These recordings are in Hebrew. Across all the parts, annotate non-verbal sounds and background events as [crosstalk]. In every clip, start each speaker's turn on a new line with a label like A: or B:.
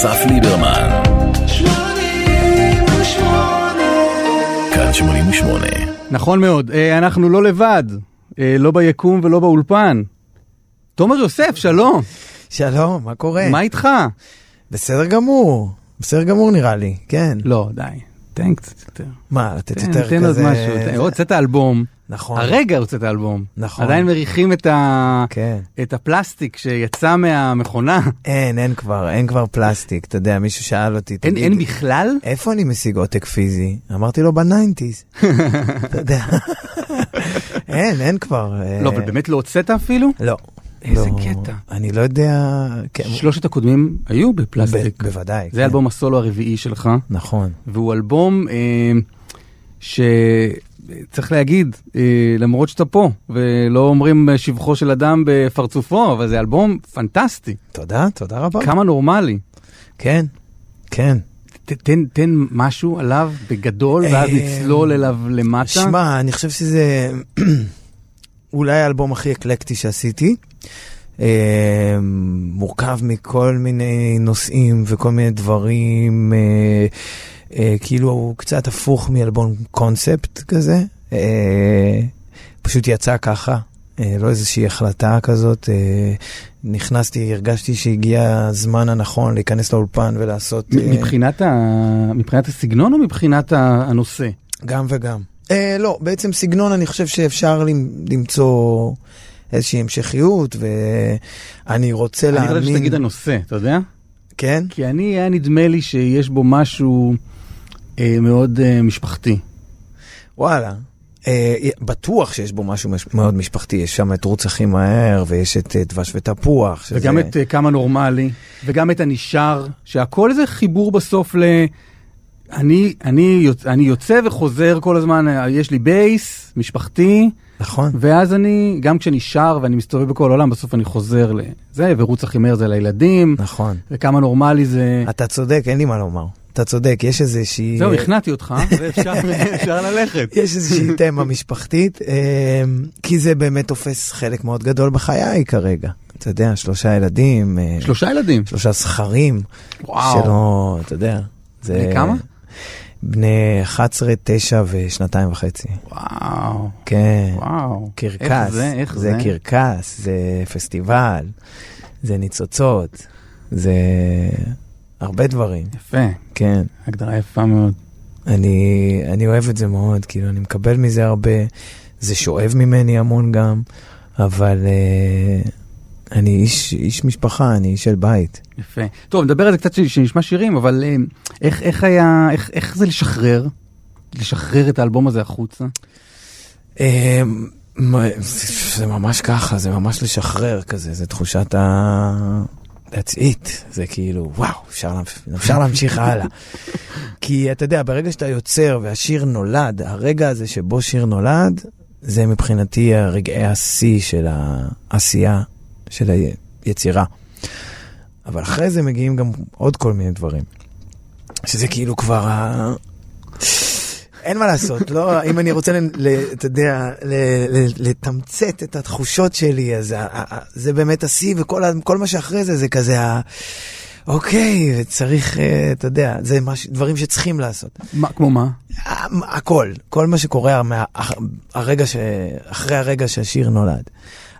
A: אסף ליברמן. כאן 88.
B: נכון מאוד, אה, אנחנו לא לבד, אה, לא ביקום ולא באולפן. תומר יוסף, שלום,
C: שלום, מה קורה?
B: מה איתך?
C: בסדר גמור, בסדר גמור נראה לי, כן.
B: לא, די, תן קצת יותר.
C: מה, לתת יותר
B: תן עוד
C: כזה...
B: משהו, תן- הוצאת אלבום,
C: נכון.
B: הרגע הוצאת אלבום.
C: נכון.
B: עדיין מריחים את ה-
C: כן.
B: את הפלסטיק שיצא מהמכונה.
C: אין, אין כבר, אין כבר פלסטיק, אתה יודע, מישהו שאל אותי,
B: אין
C: תגיד,
B: אין בכלל?
C: איפה אני משיג עותק פיזי? אמרתי לו ב ניינטיז, [laughs] אתה יודע. אין, אין כבר. אה,
B: לא, אבל באמת לא הוצאת אפילו?
C: לא.
B: איזה
C: לא,
B: קטע.
C: אני לא יודע... כן,
B: שלושת הקודמים היו בפלסטיק.
C: ב- בוודאי.
B: זה
C: כן.
B: אלבום הסולו הרביעי שלך,
C: נכון.
B: והוא אלבום אה, שצריך להגיד, אה, למרות שאתה פה, ולא אומרים שבחו של אדם בפרצופו, אבל זה אלבום פנטסטי,
C: תודה, תודה רבה.
B: כמה נורמלי.
C: כן, כן.
B: ת- תן, תן משהו עליו בגדול, ואז
C: אה,
B: נצלול אליו למטה.
C: שמע, אני חושב שזה [clears throat] אולי האלבום הכי אקלקטי שעשיתי. אה, מורכב מכל מיני נושאים וכל מיני דברים, אה, אה, כאילו הוא קצת הפוך מאלבום קונספט כזה. אה, פשוט יצא ככה, אה, לא איזושהי החלטה כזאת. אה, נכנסתי, הרגשתי שהגיע הזמן הנכון להיכנס לאולפן ולעשות... אה,
B: מבחינת, ה... מבחינת הסגנון או מבחינת הנושא?
C: גם וגם. אה, לא, בעצם סגנון אני חושב שאפשר למ- למצוא איזושהי המשכיות, ואני רוצה
B: אני
C: להאמין...
B: חושב שתגיד הנושא, אתה יודע?
C: כן?
B: כי אני, היה נדמה לי שיש בו משהו אה, מאוד אה, משפחתי.
C: וואלה. אה, בטוח שיש בו משהו מש- מאוד משפחתי, יש שם את רוץ הכי מהר, ויש את אה, דבש ותפוח. שזה-
B: וגם את אה, כמה נורמלי, וגם את הנשאר, שהכל זה חיבור בסוף ל... אני, אני. אני יוצא וחוזר כל הזמן, אה, יש לי בייס, משפחתי,
C: נכון.
B: ואז אני, גם כשאני שר ואני מסתובב בכל העולם, בסוף אני חוזר לזה, ורוץ הכי מהר זה לילדים,
C: נכון.
B: וכמה נורמלי זה...
C: אתה צודק, אין לי מה לומר. אתה צודק, יש איזושהי...
B: זהו, הכנעתי אותך, [laughs] ואפשר אפשר ללכת.
C: יש איזושהי תמה משפחתית, אה, כי זה באמת תופס חלק מאוד גדול בחיי כרגע. אתה יודע, שלושה ילדים, אה,
B: שלושה ילדים.
C: שלושה זכרים,
B: וואו.
C: שלא, אתה יודע. זה...
B: בני כמה?
C: בני 11, 9 ושנתיים וחצי.
B: וואו,
C: כן.
B: וואו.
C: קרקס.
B: איך זה, איך זה?
C: זה קרקס, זה פסטיבל, זה ניצוצות, זה הרבה דברים,
B: יפה,
C: כן.
B: הגדרה יפה מאוד.
C: אני, אני אוהב את זה מאוד, כאילו, אני מקבל מזה הרבה, זה שואב ממני המון גם, אבל uh, אני איש, איש משפחה, אני איש של בית.
B: יפה. טוב, נדבר על זה קצת שנשמע שירים, אבל אה, איך, איך היה, איך, איך זה לשחרר? לשחרר את האלבום הזה החוצה?
C: זה זה ממש ככה, זה ממש לשחרר כזה, זה תחושת ה... That's it, זה כאילו, וואו, אפשר, אפשר להמשיך הלאה. [laughs] כי אתה יודע, ברגע שאתה יוצר והשיר נולד, הרגע הזה שבו שיר נולד, זה מבחינתי הרגעי השיא של העשייה, של היצירה. אבל אחרי זה מגיעים גם עוד כל מיני דברים. שזה כאילו כבר. אין מה לעשות, לא, אם אני רוצה, אתה יודע, לתמצת את התחושות שלי, אז זה באמת השיא, וכל מה שאחרי זה, זה כזה ה... אוקיי, וצריך, אה, אתה יודע, זה מש, דברים שצריכים לעשות.
B: מה, כמו מה?
C: ה- הכל, כל מה שקורה מה, הרגע ש, אחרי הרגע שהשיר נולד.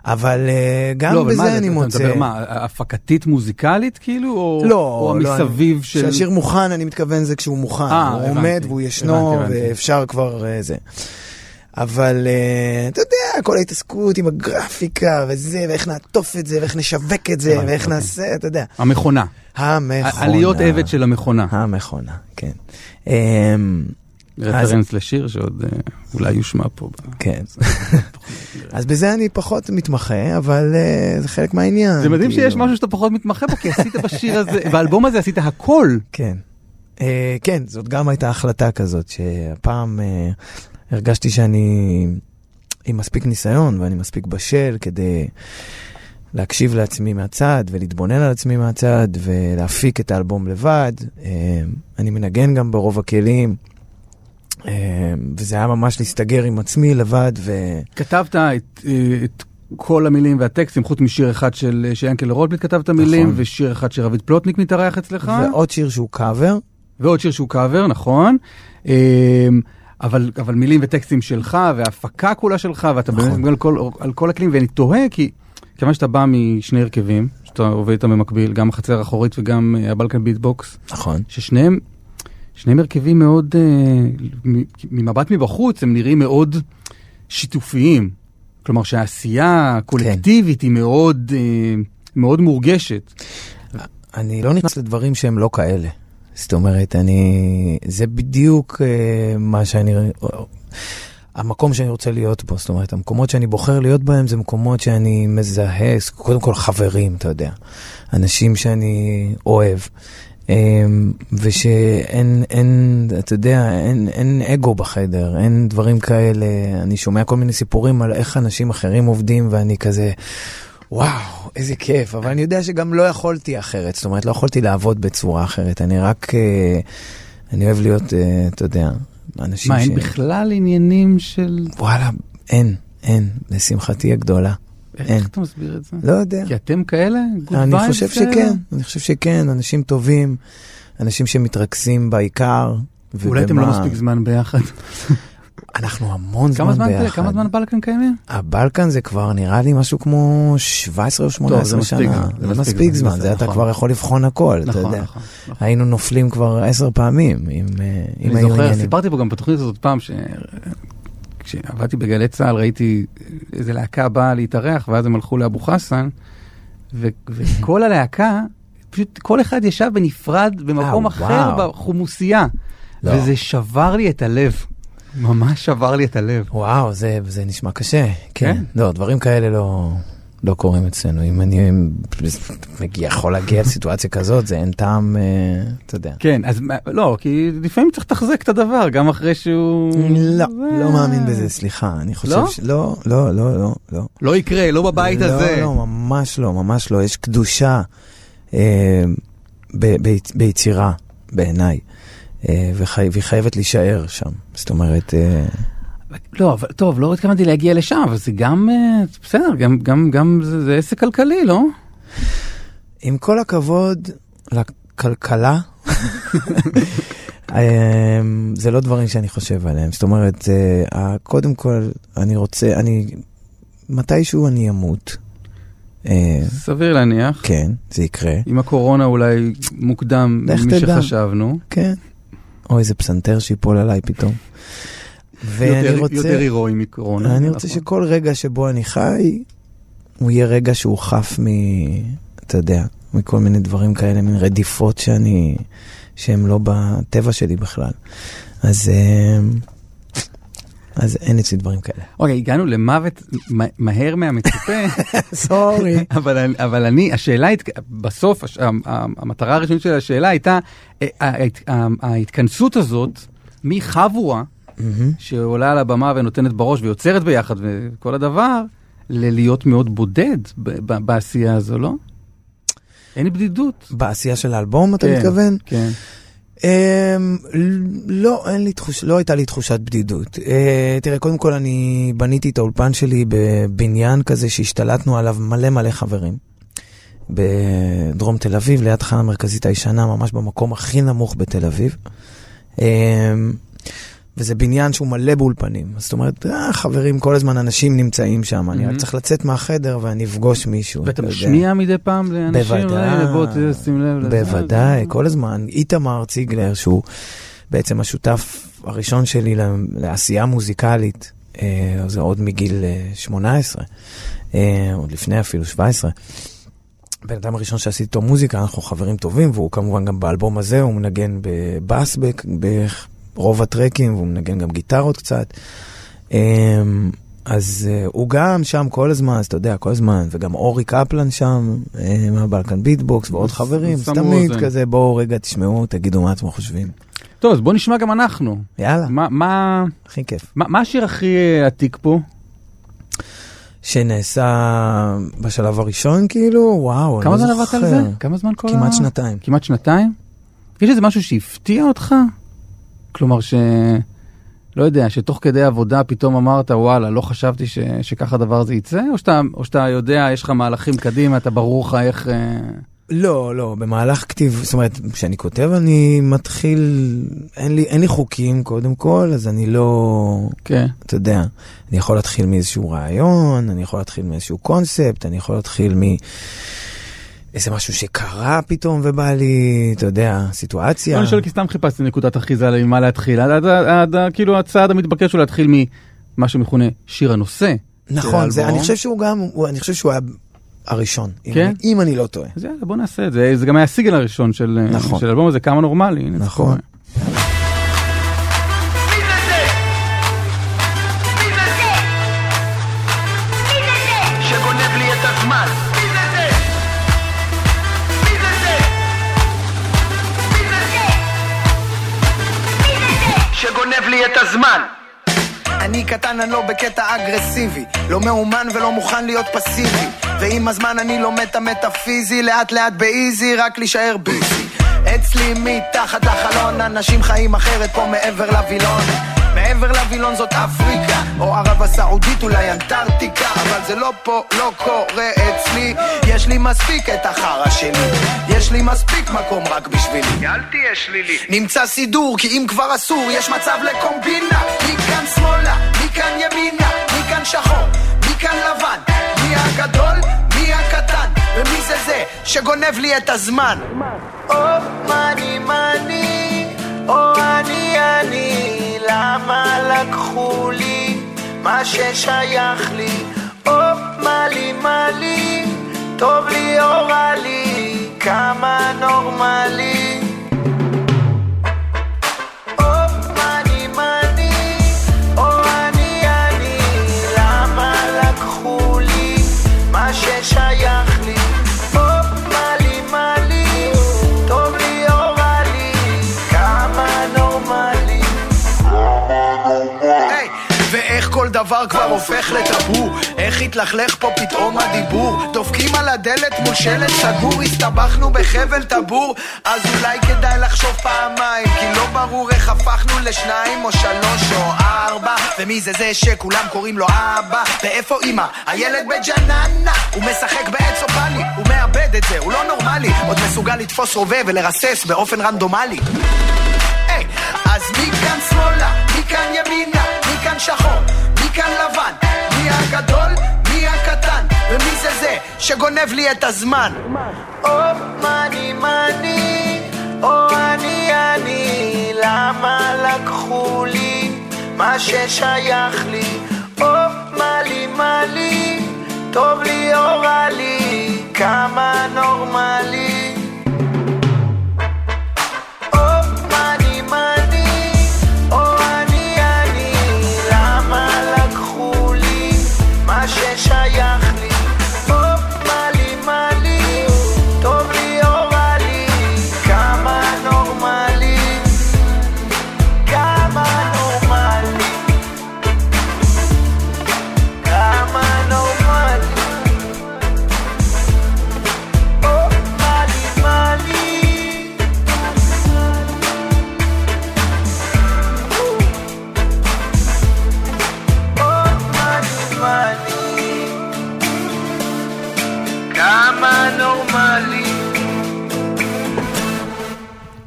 C: אבל אה, גם
B: לא, אבל מה
C: בזה
B: זה,
C: אני
B: אתה
C: מוצא...
B: מדבר מה, הפקתית מוזיקלית כאילו? או,
C: לא,
B: או
C: לא,
B: המסביב
C: אני-
B: של...
C: כשהשיר מוכן, אני מתכוון זה כשהוא מוכן.
B: אה,
C: הוא
B: הבנתי.
C: עומד והוא ישנו,
B: הבנתי, הבנתי.
C: ואפשר כבר אה, זה. אבל אתה יודע, כל ההתעסקות עם הגרפיקה וזה, ואיך נעטוף את זה, ואיך נשווק את זה, ואיך
B: אוקיי.
C: נעשה, אתה יודע.
B: המכונה.
C: המכונה.
B: עליות עבד של המכונה.
C: המכונה, כן. אמ,
B: רפרנס לשיר שעוד אה, אולי יושמע פה.
C: כן. אז בזה אני פחות מתמחה, אבל אה, זה חלק מהעניין.
B: זה מדהים
C: כאילו.
B: שיש משהו שאתה פחות מתמחה בו, כי עשית בשיר הזה, [laughs] באלבום הזה עשית הכל.
C: כן. אה, כן, זאת גם הייתה החלטה כזאת, שהפעם הרגשתי שאני עם מספיק ניסיון ואני מספיק בשל כדי להקשיב לעצמי מהצד ולהתבונן על עצמי מהצד ולהפיק את האלבום לבד. אני מנגן גם ברוב הכלים, וזה היה ממש להסתגר עם עצמי לבד, ו...
B: כתבת את, אה, את כל המילים והטקסטים, חוץ משיר אחד של שיענקל רוטבליט כתב את המילים,
C: נכון.
B: ושיר אחד שרביד פלוטניק מתארח אצלך.
C: ועוד שיר שהוא קאבר,
B: ועוד שיר שהוא קאבר, נכון. אמ, אבל, אבל מילים וטקסטים שלך, והפקה כולה שלך, ואתה
C: נכון.
B: באמת על כל, על כל הכלים, ואני תוהה, כי כיוון שאתה בא משני הרכבים, שאתה עובד איתם במקביל, גם החצר האחורית וגם אה, הבלקן ביט בוקס,
C: נכון.
B: ששניהם שניהם הרכבים מאוד, אה, ממבט מבחוץ, הם נראים מאוד שיתופיים. כלומר שהעשייה הקולקטיבית היא מאוד, אה, מאוד מורגשת.
C: אני לא נכנס לדברים שהם לא כאלה. זאת אומרת, אני... זה בדיוק אה, מה שאני... המקום שאני רוצה להיות בו. זאת אומרת, המקומות שאני בוחר להיות בהם זה מקומות שאני מזהה, קודם כל חברים, אתה יודע. אנשים שאני אוהב. אה, ושאין, אין, אתה יודע, אין, אין אגו בחדר, אין דברים כאלה. אני שומע כל מיני סיפורים על איך אנשים אחרים עובדים, ואני כזה... וואו, איזה כיף, אבל אני יודע שגם לא יכולתי אחרת, זאת אומרת, לא יכולתי לעבוד בצורה אחרת, אני רק, אה, אני אוהב להיות, אה, אתה יודע, אנשים
B: מה,
C: ש...
B: אין בכלל עניינים של...
C: וואלה, אין, אין, לשמחתי הגדולה.
B: איך אתה מסביר את זה?
C: לא יודע.
B: כי אתם כאלה?
C: אני חושב? שכן, אני חושב שכן, אנשים טובים, אנשים שמתרכזים בעיקר.
B: אולי אתם לא מספיק זמן ביחד.
C: אנחנו המון זמן
B: זמן
C: ביחד.
B: כמה זמן בלקן קיימים?
C: הבלקן זה כבר נראה לי משהו כמו 17 או
B: טוב,
C: 18
B: זה מספיק
C: שנה.
B: זה
C: זה
B: מספיק
C: מספיק
B: זמן, זה
C: זה אתה
B: נכון.
C: כבר יכול לבחון הכל, אתה
B: נכון,
C: יודע.
B: נכון. נכון.
C: היינו נופלים כבר עשר פעמים אם אה, אם
B: אני
C: היו
B: זוכר,
C: עניינים.
B: סיפרתי פה גם בתוכנית הזאת פעם, ש- כשעבדתי בגלי צה"ל ראיתי איזה להקה באה להתארח, ואז הם הלכו לאבו חסן, ו- וכל הלהקה, פשוט כל אחד ישב בנפרד במקום
C: אה,
B: אחר
C: וואו.
B: בחומוסייה,
C: לא.
B: וזה שבר לי את הלב. ממש שבר לי את הלב.
C: וואו, זה זה נשמע קשה.
B: כן?
C: כן. לא, דברים כאלה לא... לא קורים אצלנו, אם אני מגיע, יכול להגיע לסיטואציה כזאת, זה אין טעם, אה, אתה יודע.
B: כן, אז לא, כי לפעמים צריך לתחזק את הדבר, גם אחרי שהוא...
C: לא, לא מאמין בזה, סליחה, אני חושב
B: לא?
C: ש... לא, לא, לא, לא, לא.
B: לא יקרה, לא בבית
C: לא,
B: הזה.
C: לא, ממש לא, ממש לא. יש קדושה אה, ביצירה, בעיניי, אה, והיא חייבת להישאר שם. זאת אומרת,
B: לא, אבל טוב, לא התכוונתי להגיע לשם, אבל זה גם, אה, בסדר, גם, גם, גם זה, זה עסק כלכלי, לא?
C: עם כל הכבוד לכלכלה, אה, זה לא דברים שאני חושב עליהם. זאת אומרת, אה, קודם כל, אני רוצה, אני, מתישהו אני אמות.
B: סביר להניח.
C: כן, זה יקרה.
B: עם הקורונה אולי מוקדם
C: תדע.
B: שחשבנו.
C: כן. או איזה פסנתר שיפול עליי פתאום. ואני
B: יותר,
C: רוצה,
B: יותר הירואי מקורונה.
C: אני רוצה
B: נכון.
C: שכל רגע שבו אני חי, הוא יהיה רגע שהוא חף מ... אתה יודע, מכל מיני דברים כאלה, מין רדיפות שאני... שהם לא בטבע שלי בכלל. אז... אה, אז אין אצלי דברים כאלה.
B: אוקיי, הגענו למוות מה- מהר מהמצופה, [laughs]
C: סורי.
B: אבל, אבל אני, השאלה, בסוף, הש- המ- המ- המטרה הראשונית של השאלה הייתה, אה, ההת- ההתכנסות הזאת מחבורה, שעולה על הבמה ונותנת בראש ויוצרת ביחד וכל הדבר, ללהיות מאוד בודד ב- ב- בעשייה הזו, לא? אין בדידות.
C: בעשייה של האלבום, אתה
B: כן,
C: מתכוון?
B: כן.
C: אמ, לא, אין לי תחוש... לא הייתה לי תחושת בדידות. אה, תראה, קודם כל אני בניתי את האולפן שלי בבניין כזה שהשתלטנו עליו מלא מלא חברים. בדרום תל אביב, ליד תחנה המרכזית הישנה, ממש במקום הכי נמוך בתל אביב. אמ, וזה בניין שהוא מלא באולפנים. זאת אומרת, אה, חברים, כל הזמן אנשים נמצאים שם. אני רק. צריך לצאת מהחדר ואני אפגוש מישהו.
B: ואתה. משמיע מדי פעם לאנשים,
C: בוודאי,
B: "הנה, בוא תשים לב לזה.
C: בוודאי, כל הזמן. איתמר ציגלר, שהוא בעצם השותף הראשון שלי לעשייה מוזיקלית, אה, זה עוד מגיל אה, 18, אה, עוד לפני אפילו 17. בן אדם הראשון שעשיתי איתו מוזיקה, אנחנו חברים טובים, והוא כמובן גם באלבום הזה, הוא מנגן בבאס ב- ברוב הטרקים, והוא מנגן גם גיטרות קצת. אה, אז uh, הוא גם שם כל הזמן, אז אתה יודע, כל הזמן, וגם אורי קפלן שם, uh, מהבלקן ביטבוקס, ועוד חברים,
B: אז
C: תמיד. כזה, בואו רגע תשמעו, תגידו מה אתם חושבים.
B: טוב, אז בוא נשמע גם אנחנו.
C: יאללה,
B: מה- מה
C: הכי כיף.
B: מה- מה השיר הכי אה, עתיק פה?
C: שנעשה בשלב הראשון, כאילו, וואו, אני
B: כמה
C: לא
B: זמן
C: זוכר.
B: עבדת על זה? כמה זמן כל ה...
C: כמעט שנתיים.
B: כמעט שנתיים? יש איזה משהו שהפתיע אותך? כלומר ש... לא יודע, שתוך כדי עבודה פתאום אמרת, וואלה, לא חשבתי ש, שככה הדבר הזה יצא? או שאתה, או שאתה יודע, יש לך מהלכים קדימה, אתה ברור לך איך... אה,
D: לא, לא, במהלך כתיב, זאת אומרת, כשאני כותב אני מתחיל, אין לי, אין לי חוקים קודם כל, אז אני לא,
B: כן.
D: אתה יודע, אני יכול להתחיל מאיזשהו רעיון, אני יכול להתחיל מאיזשהו קונספט, אני יכול להתחיל מ... איזה משהו שקרה פתאום ובא לי, אתה יודע, סיטואציה.
B: לא, אני שואל כי סתם חיפשתי נקודת אחיזה ממה להתחיל. עד, עד, עד, עד, כאילו הצעד המתבקש הוא להתחיל ממה שמכונה שיר הנושא.
D: נכון, זה. אני חושב שהוא גם, הוא- אני חושב שהוא היה הראשון, אם
B: כן?
D: אני- אם אני לא טועה.
B: אז יאללה, בוא נעשה את זה. זה גם היה הסיגל הראשון של
D: נכון.
B: של האלבום הזה, כמה נורמלי.
D: נכון.
C: הזמן. אני קטן, אני לא בקטע אגרסיבי. לא מאומן ולא מוכן להיות פסיבי. ועם הזמן אני לומד את המטאפיזי לאט לאט באיזי, רק להישאר ביזי. אצלי מתחת לחלון אנשים חיים אחרת פה מעבר לווילון. מעבר לווילון זאת אפריקה או ערב הסעודית אולי אנטארקטיקה אבל זה לא פה, לא קורה אצלי. יש לי מספיק את החרא שלי. יש לי מספיק מקום רק בשבילי. אל תהיה שלילי. נמצא סידור כי אם כבר אסור יש מצב לקומבינה. מכאן שמאלה, מכאן ימינה מכאן שחור, מכאן לבן. מי הגדול, מי הקטן ומי זה זה שגונב לי את הזמן? או מאני מאני או אני אני למה לקחו לי מה ששייך לי. או מאלי מאלי טוב לי או רע לי. כמה נורמלי. או מאני דבר כבר הופך לטאבו. איך התלכלך פה פתאום הדיבור? דופקים על הדלת מול שלט סגור הסתבכנו בחבל טבור. אז אולי כדאי לחשוב פעמיים כי לא ברור איך הפכנו לשניים או שלוש או ארבע. ומי זה זה שכולם קוראים לו אבא? ואיפה אמא? הילד בג'ננה. הוא משחק בעץ אופלי הוא מאבד את זה, הוא לא נורמלי. עוד מסוגל לתפוס רובה ולרסס באופן רנדומלי. היי, אז מכאן שמאלה, מכאן ימינה, מכאן שחור, מכאן לבן, מי הגדול, מי הקטן, ומי זה זה שגונב לי את הזמן? או מאני מאני, או אני אני, למה לקחו לי מה ששייך לי? או מאלי מאלי, טוב לי או רע לי, כמה נורמלי.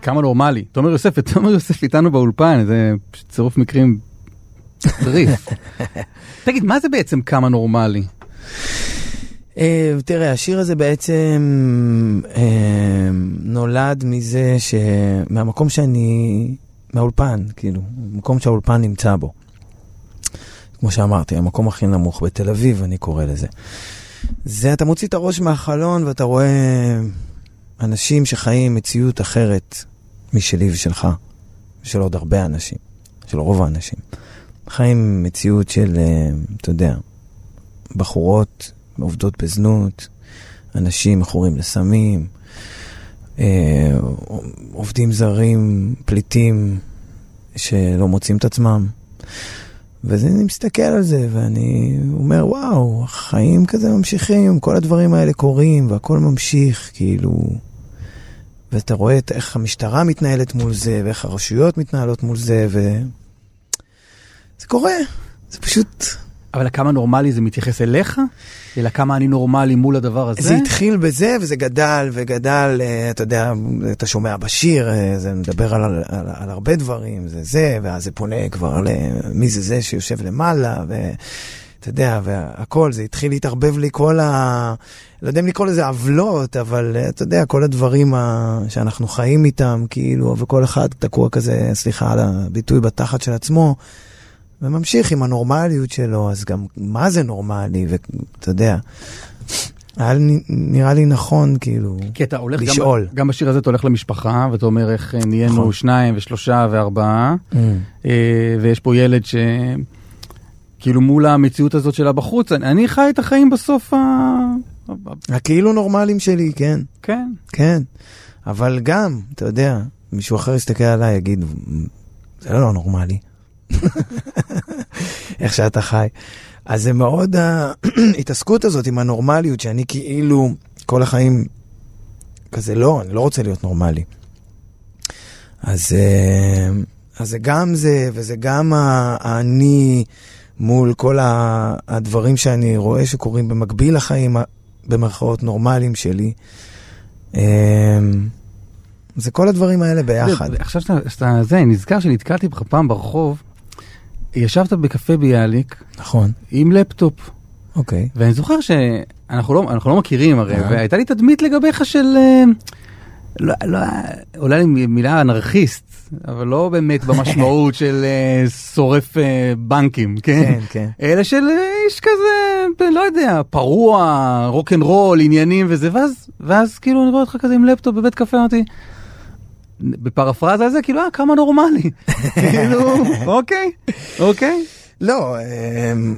C: כמה נורמלי.
B: תומר יוסף, [laughs] תומר יוסף איתנו באולפן, זה צירוף מקרים טריף. [laughs] תגיד, מה זה בעצם כמה נורמלי?
D: אה, תראה, השיר הזה בעצם אה, נולד מזה ש... מהמקום שאני... מהאולפן, כאילו, מקום שהאולפן נמצא בו. כמו שאמרתי, המקום הכי נמוך בתל אביב, אני קורא לזה. זה, אתה מוציא את הראש מהחלון ואתה רואה אנשים שחיים מציאות אחרת משלי ושלך, ושל עוד הרבה אנשים, של רוב האנשים. חיים מציאות של, אה, אתה יודע, בחורות עובדות בזנות, אנשים מכורים לסמים, אה, עובדים זרים, פליטים שלא מוצאים את עצמם. ואז אני מסתכל על זה ואני אומר, וואו, החיים כזה ממשיכים, כל הדברים האלה קורים והכל ממשיך, כאילו... ואתה רואה את איך המשטרה מתנהלת מול זה, ואיך הרשויות מתנהלות מול זה, ו...
C: זה קורה, זה פשוט...
B: אבל כמה נורמלי זה מתייחס אליך? אלא כמה אני נורמלי מול הדבר הזה?
C: זה התחיל בזה וזה גדל וגדל, אה, אתה יודע, אתה שומע בשיר, אה, זה מדבר על, על, על, על הרבה דברים, זה זה, ואז זה פונה כבר למי זה זה שיושב למעלה, ואתה יודע, והכל, זה התחיל להתערבב לי כל ה... לא יודע אם לקרוא לזה עוולות, אבל אה, אתה יודע, כל הדברים ה... שאנחנו חיים איתם, כאילו, וכל אחד תקוע כזה, סליחה על הביטוי, בתחת של עצמו. וממשיך עם הנורמליות שלו, אז גם מה זה נורמלי, ואתה יודע, היה לי- נראה לי נכון, כאילו,
B: כי אתה הולך,
C: לשאול.
B: גם, גם בשיר הזה אתה הולך למשפחה, ואתה אומר איך נהיינו
C: נכון.
B: שניים ושלושה וארבעה,
C: Mm.
B: אה, ויש פה ילד ש... כאילו מול המציאות הזאת שלה בחוץ, אני, אני חי את החיים בסוף ה...
C: הכאילו נורמלים שלי, כן,
B: כן.
C: כן. אבל גם, אתה יודע, מישהו אחר יסתכל עליי, יגיד, זה לא נורמלי. [laughs] איך שאתה חי. אז זה מאוד ההתעסקות [clears throat] הזאת עם הנורמליות, שאני כאילו כל החיים כזה, לא, אני לא רוצה להיות נורמלי. אז, אה, אז זה גם זה, וזה גם ה- האני מול כל הדברים שאני רואה שקורים במקביל לחיים, במרכאות נורמליים שלי. אה, זה כל הדברים האלה ביחד.
B: עכשיו שאתה, זה, נזכר שנתקלתי בך פעם ברחוב, ישבת בקפה ביאליק
C: נכון,
B: עם לפטופ,
C: אוקיי.
B: ואני זוכר שאנחנו לא, אנחנו לא מכירים הרי,
C: אה.
B: והייתה לי תדמית לגביך של, אה, לא, לא, אולי לי מילה אנרכיסט, אבל לא באמת במשמעות של אה, שורף אה, בנקים, כן?
C: כן, כן.
B: אלא של אה, איש כזה, לא יודע, פרוע, רוקנרול, עניינים וזה, ואז, ואז כאילו אני רואה אותך כזה עם לפטופ בבית קפה, אמרתי, בפרפרזה על זה, כאילו, אה, כמה נורמלי. [laughs] כאילו, אוקיי, אוקיי.
C: לא, אמ,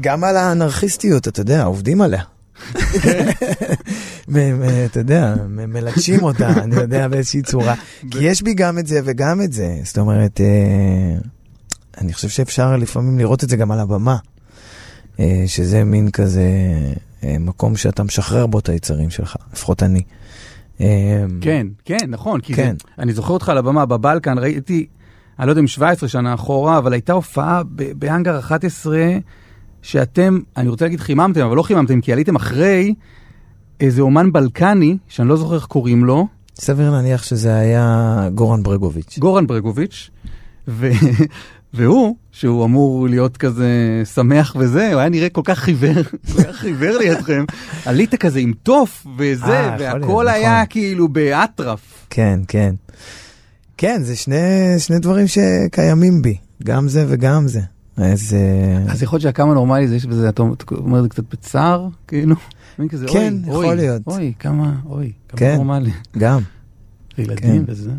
C: גם על האנרכיסטיות, אתה יודע, עובדים עליה. [laughs] מ- אתה יודע, מלטשים אותה, אני יודע, באיזושהי צורה. כי יש בי גם את זה וגם את זה. זאת אומרת, אה, אני חושב שאפשר לפעמים לראות את זה גם על הבמה. אה, שזה מין כזה אה, מקום שאתה משחרר בו את היצרים שלך, לפחות אני. אה,
B: כן, כן, נכון, כי
C: כן.
B: זה, אני זוכר אותך על הבמה בבלקן, ראיתי, אני לא יודע אם 17 שנה אחורה, אבל הייתה הופעה ב- בהאנגר 11, שאתם, אני רוצה להגיד חיממתם, אבל לא חיממתם, כי עליתם אחרי איזה אומן בלקני, שאני לא זוכר איך קוראים לו,
C: סביר להניח שזה היה גורן ברגוביץ'.
B: גורן ברגוביץ', ו... [laughs] והוא, שהוא אמור להיות כזה שמח וזה, הוא היה נראה כל כך חיוור, [laughs] הוא היה חיוור לידכם, עלית כזה עם תוף וזה,
C: אה, יכול להיות,
B: והכל היה
C: נכון.
B: כאילו באטרף.
C: כן, כן. כן, זה שני, שני דברים שקיימים בי, גם זה וגם זה. אז אה,
B: אז יכול להיות שהכמה נורמלי זה, יש בזה, אתה אומר את זה קצת בצער, כאילו?
C: כן, יכול להיות.
B: אוי, כמה, אוי, כמה
C: כן.
B: נורמלי.
C: גם.
B: ילדים
C: כן.
B: וזה.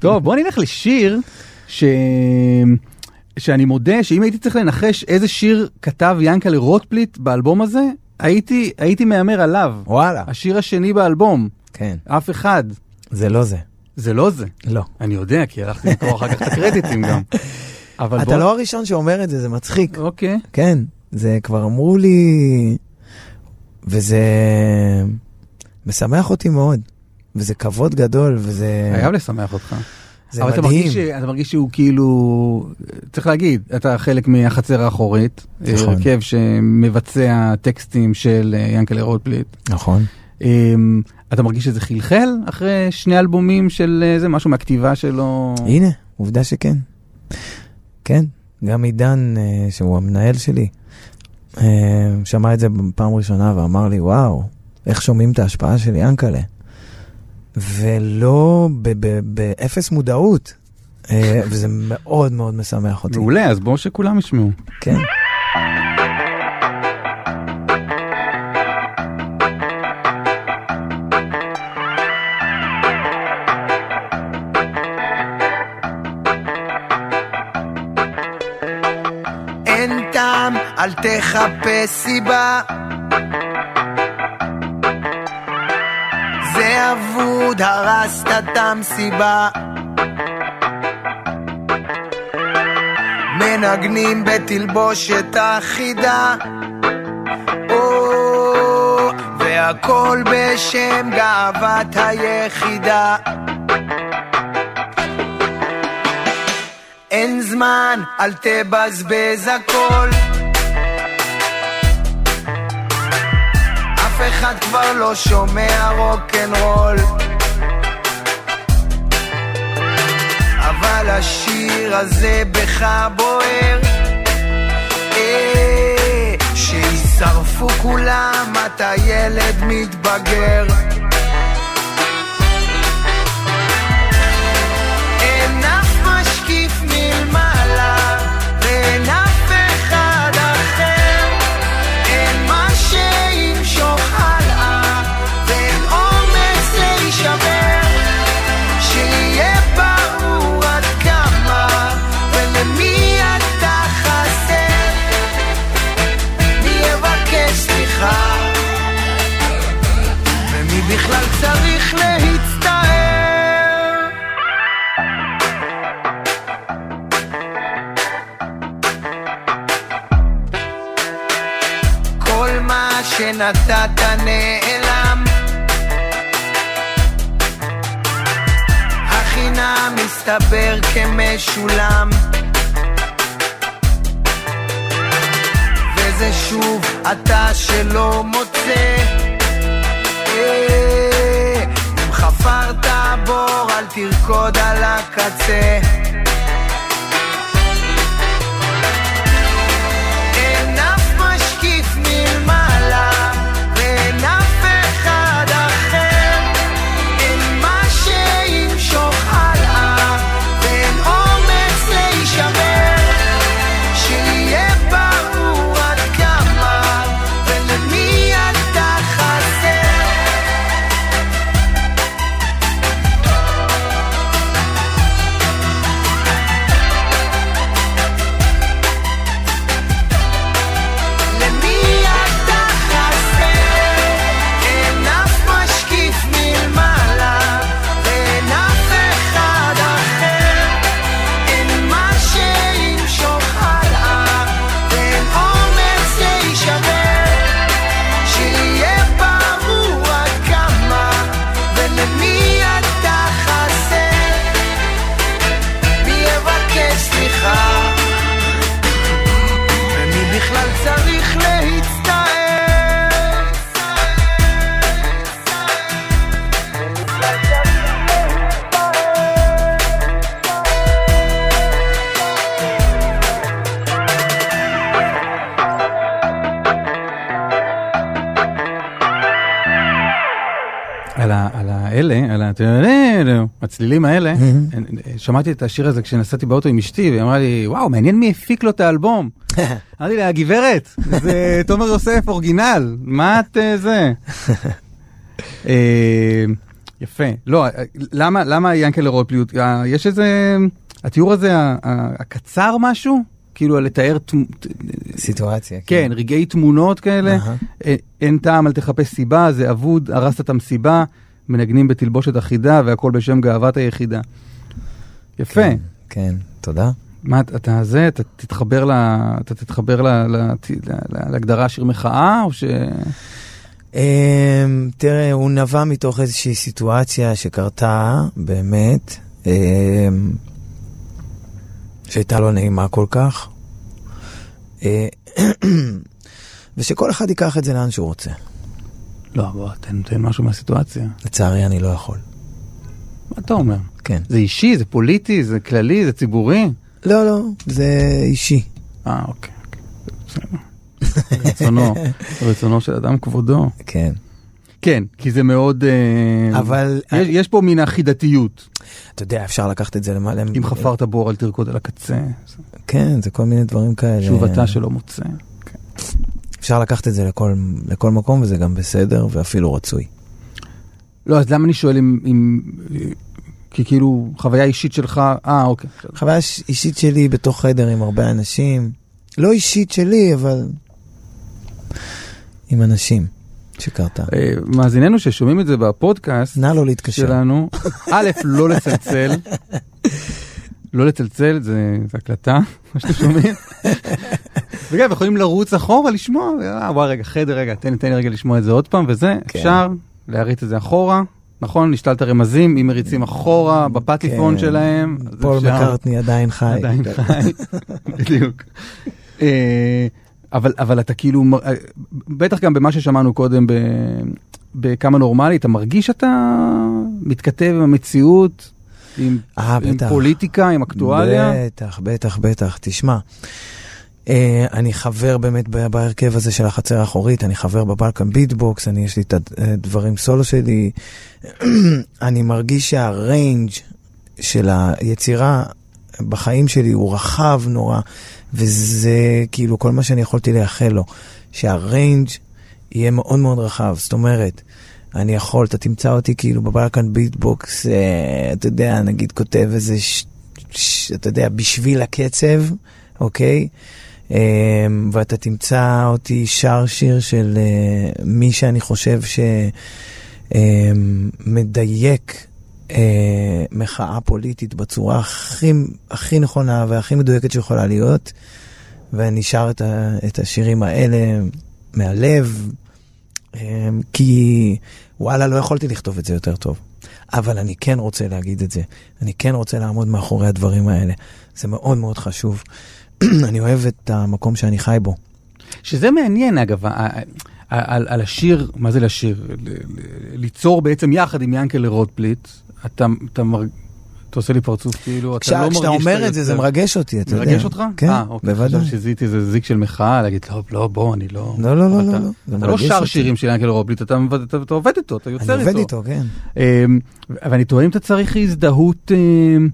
B: טוב, בוא נלך לשיר ש... שאני מודה שאם הייתי צריך לנחש איזה שיר כתב ינקלה רוטפליט באלבום הזה, הייתי, הייתי מהמר עליו.
C: וואלה.
B: השיר השני באלבום,
C: כן.
B: אף אחד.
C: זה לא זה.
B: זה לא זה.
C: לא.
B: אני יודע, כי הלכתי לקרוא אחר כך את הקרדיטים גם. [laughs] אבל
C: אתה לא הראשון שאומר את זה, זה מצחיק.
B: אוקיי.
C: כן, זה כבר אמרו לי, וזה משמח אותי מאוד, וזה כבוד גדול, וזה
B: חייב לשמח אותך.
C: זה
B: אבל אתה
C: מדהים.
B: מרגיש, ש- אתה מרגיש שהוא כאילו, צריך להגיד, אתה חלק מהחצר האחורית,
C: נכון.
B: הרכב שמבצע טקסטים של אה, ינקלה רוטפליט.
C: נכון.
B: אתה מרגיש שזה חלחל אחרי שני אלבומים של אה, זה, משהו מהכתיבה שלו?
C: הנה, עובדה שכן. כן, גם עידן, אה, שהוא המנהל שלי, אה, שמע את זה בפעם ראשונה ואמר לי, וואו, איך שומעים את ההשפעה של ינקלה? ולא באפס מודעות, אה, וזה מאוד מאוד משמח אותי.
B: מעולה, אז בואו שכולם ישמעו.
C: כן.
D: אל תחפש סיבה. זה אבוד, הרסת את המסיבה. מנגנים בתלבושת אחידה. או, והכל בשם גאוות היחידה.
C: אין זמן, אל תבזבז הכל. אחד כבר לא שומע רוקנרול. אבל השיר הזה בך בוער. אה, שישרפו כולם, אתה ילד מתבגר.
B: הצלילים האלה, [laughs] שמעתי את השיר הזה כשנסעתי באוטו עם אשתי, והיא אמרה לי, וואו, מעניין מי הפיק לו את האלבום. [laughs] אמרתי לה, הגברת, זה תומר יוסף אורגינל, מה את אה, זה? [laughs] אה, יפה. לא, אה, למה, למה ינקלה רוטבליוט, אה, יש איזה, התיאור הזה, הקצר משהו? כאילו לתאר,
E: סיטואציה.
B: כן, רגעי תמונות כאלה. אה, אין טעם, אל תחפש סיבה, זה אבוד, הרסת את המסיבה, מנגנים בתלבושת אחידה והכל בשם גאוות היחידה. יפה.
E: כן, כן, תודה.
B: מה, אתה זה, אתה תתחבר, ל, אתה תתחבר ל, ל, ל, להגדרה שיר מחאה, או ש...
E: אמ, תראה, הוא נבע מתוך איזושהי סיטואציה שקרתה, באמת, אמ, שהייתה לא נעימה כל כך, אה, [clears throat] ושכל אחד ייקח את זה לאן שהוא רוצה.
B: לא, בוא, תן, תן משהו מהסיטואציה.
E: לצערי, אני לא יכול.
B: מה אתה אומר?
E: כן.
B: זה אישי, זה פוליטי, זה כללי, זה ציבורי?
E: לא, לא, זה אישי.
B: אה, אוקיי. אוקיי. בסדר. רצונו, רצונו של אדם כבודו.
E: כן.
B: כן, כי זה מאוד... אה,
E: אבל-
B: יש, יש פה מין אחידתיות.
E: אתה יודע, אפשר לקחת את זה למעלה.
B: אם חפרת בור אל תרקוד על הקצה.
E: כן, זה כל מיני דברים כאלה.
B: תשובתה שלא מוצא.
E: אפשר לקחת את זה לכל, לכל מקום, וזה גם בסדר, ואפילו רצוי.
B: לא, אז למה אני שואל אם... אם כי כאילו, חוויה אישית שלך... אה, אוקיי.
E: חוויה אישית שלי בתוך חדר עם הרבה אנשים, לא אישית שלי, אבל עם אנשים שקרתה.
B: אה, מאזיננו ששומעים את זה בפודקאסט
E: נא לא להתקשר.
B: שלנו, א', לא לצלצל. [laughs] לא לצלצל, זה, זה הקלטה, [laughs] מה שאתם שומעים. וגם יכולים לרוץ אחורה לשמוע, אה, וואי רגע, חדר רגע, תן, תן לי רגע לשמוע את זה עוד פעם, וזה,
E: כן.
B: אפשר להריץ את זה אחורה, נכון? נשתלת רמזים, אם מריצים אחורה בפטיפון
C: כן.
B: שלהם.
C: פול מקארטני עדיין חי.
B: עדיין חי, [laughs] בדיוק. אה, אבל, אבל אתה כאילו, אה, בטח גם במה ששמענו קודם בכמה נורמלי, אתה מרגיש שאתה מתכתב עם המציאות, עם,
C: אה,
B: עם
C: בטח.
B: פוליטיקה, עם אקטואליה?
C: בטח, בטח, בטח. תשמע, אה, אני חבר באמת בהרכב הזה של החצר האחורית, אני חבר בבלקן ביטבוקס, אני יש לי את הדברים סולו שלי. [clears throat] אני מרגיש שה range של היצירה בחיים שלי הוא רחב נורא, וזה כאילו כל מה שאני יכולתי לייחל לו, שה range יהיה מאוד מאוד רחב. זאת אומרת, אני יכול, אתה תמצא אותי כאילו בבלקן ביטבוקס, אה, אתה יודע, נגיד כותב איזה, ש, ש, אתה יודע, בשביל הקצב, אוקיי? אה, ואתה תמצא אותי שר שיר של אה, מי שאני חושב שמדייק אה, מחאה פוליטית בצורה הכי, הכי נכונה והכי מדויקת שיכולה להיות, ואני שר את, ה, את השירים האלה מהלב, אה, כי וואלה, לא יכולתי לכתוב את זה יותר טוב. אבל אני כן רוצה להגיד את זה. אני כן רוצה לעמוד מאחורי הדברים האלה. זה מאוד מאוד חשוב. [clears throat] אני אוהב את המקום שאני חי בו.
B: שזה מעניין אגב, על, על השיר, מה זה לשיר? ליצור בעצם יחד עם ינקלה רוטבליט, אתה, אתה, מר... אתה עושה לי פרצוף כאילו, אתה לא
C: כשאתה
B: מרגיש
C: אומר
B: שאתה
C: את זה, זה מרגש אותי, אתה יודע.
B: מרגש אותך?
C: כן,
B: אה, אוקיי,
C: בוודאי.
B: חשבתי שזיהיתי איזה זיק של מחאה, להגיד, לא, לא, בוא, אני לא...
C: לא, לא, לא,
B: אבל
C: לא,
B: אתה-
C: לא,
B: לא שר. שירים של ינקלה רוטבליט, אתה, עובד איתו, אתה יוצר
C: אני
B: איתו.
C: עובד איתו, כן.
B: אמ, ואני תוהה אם אתה צריך הזדהות, אמ,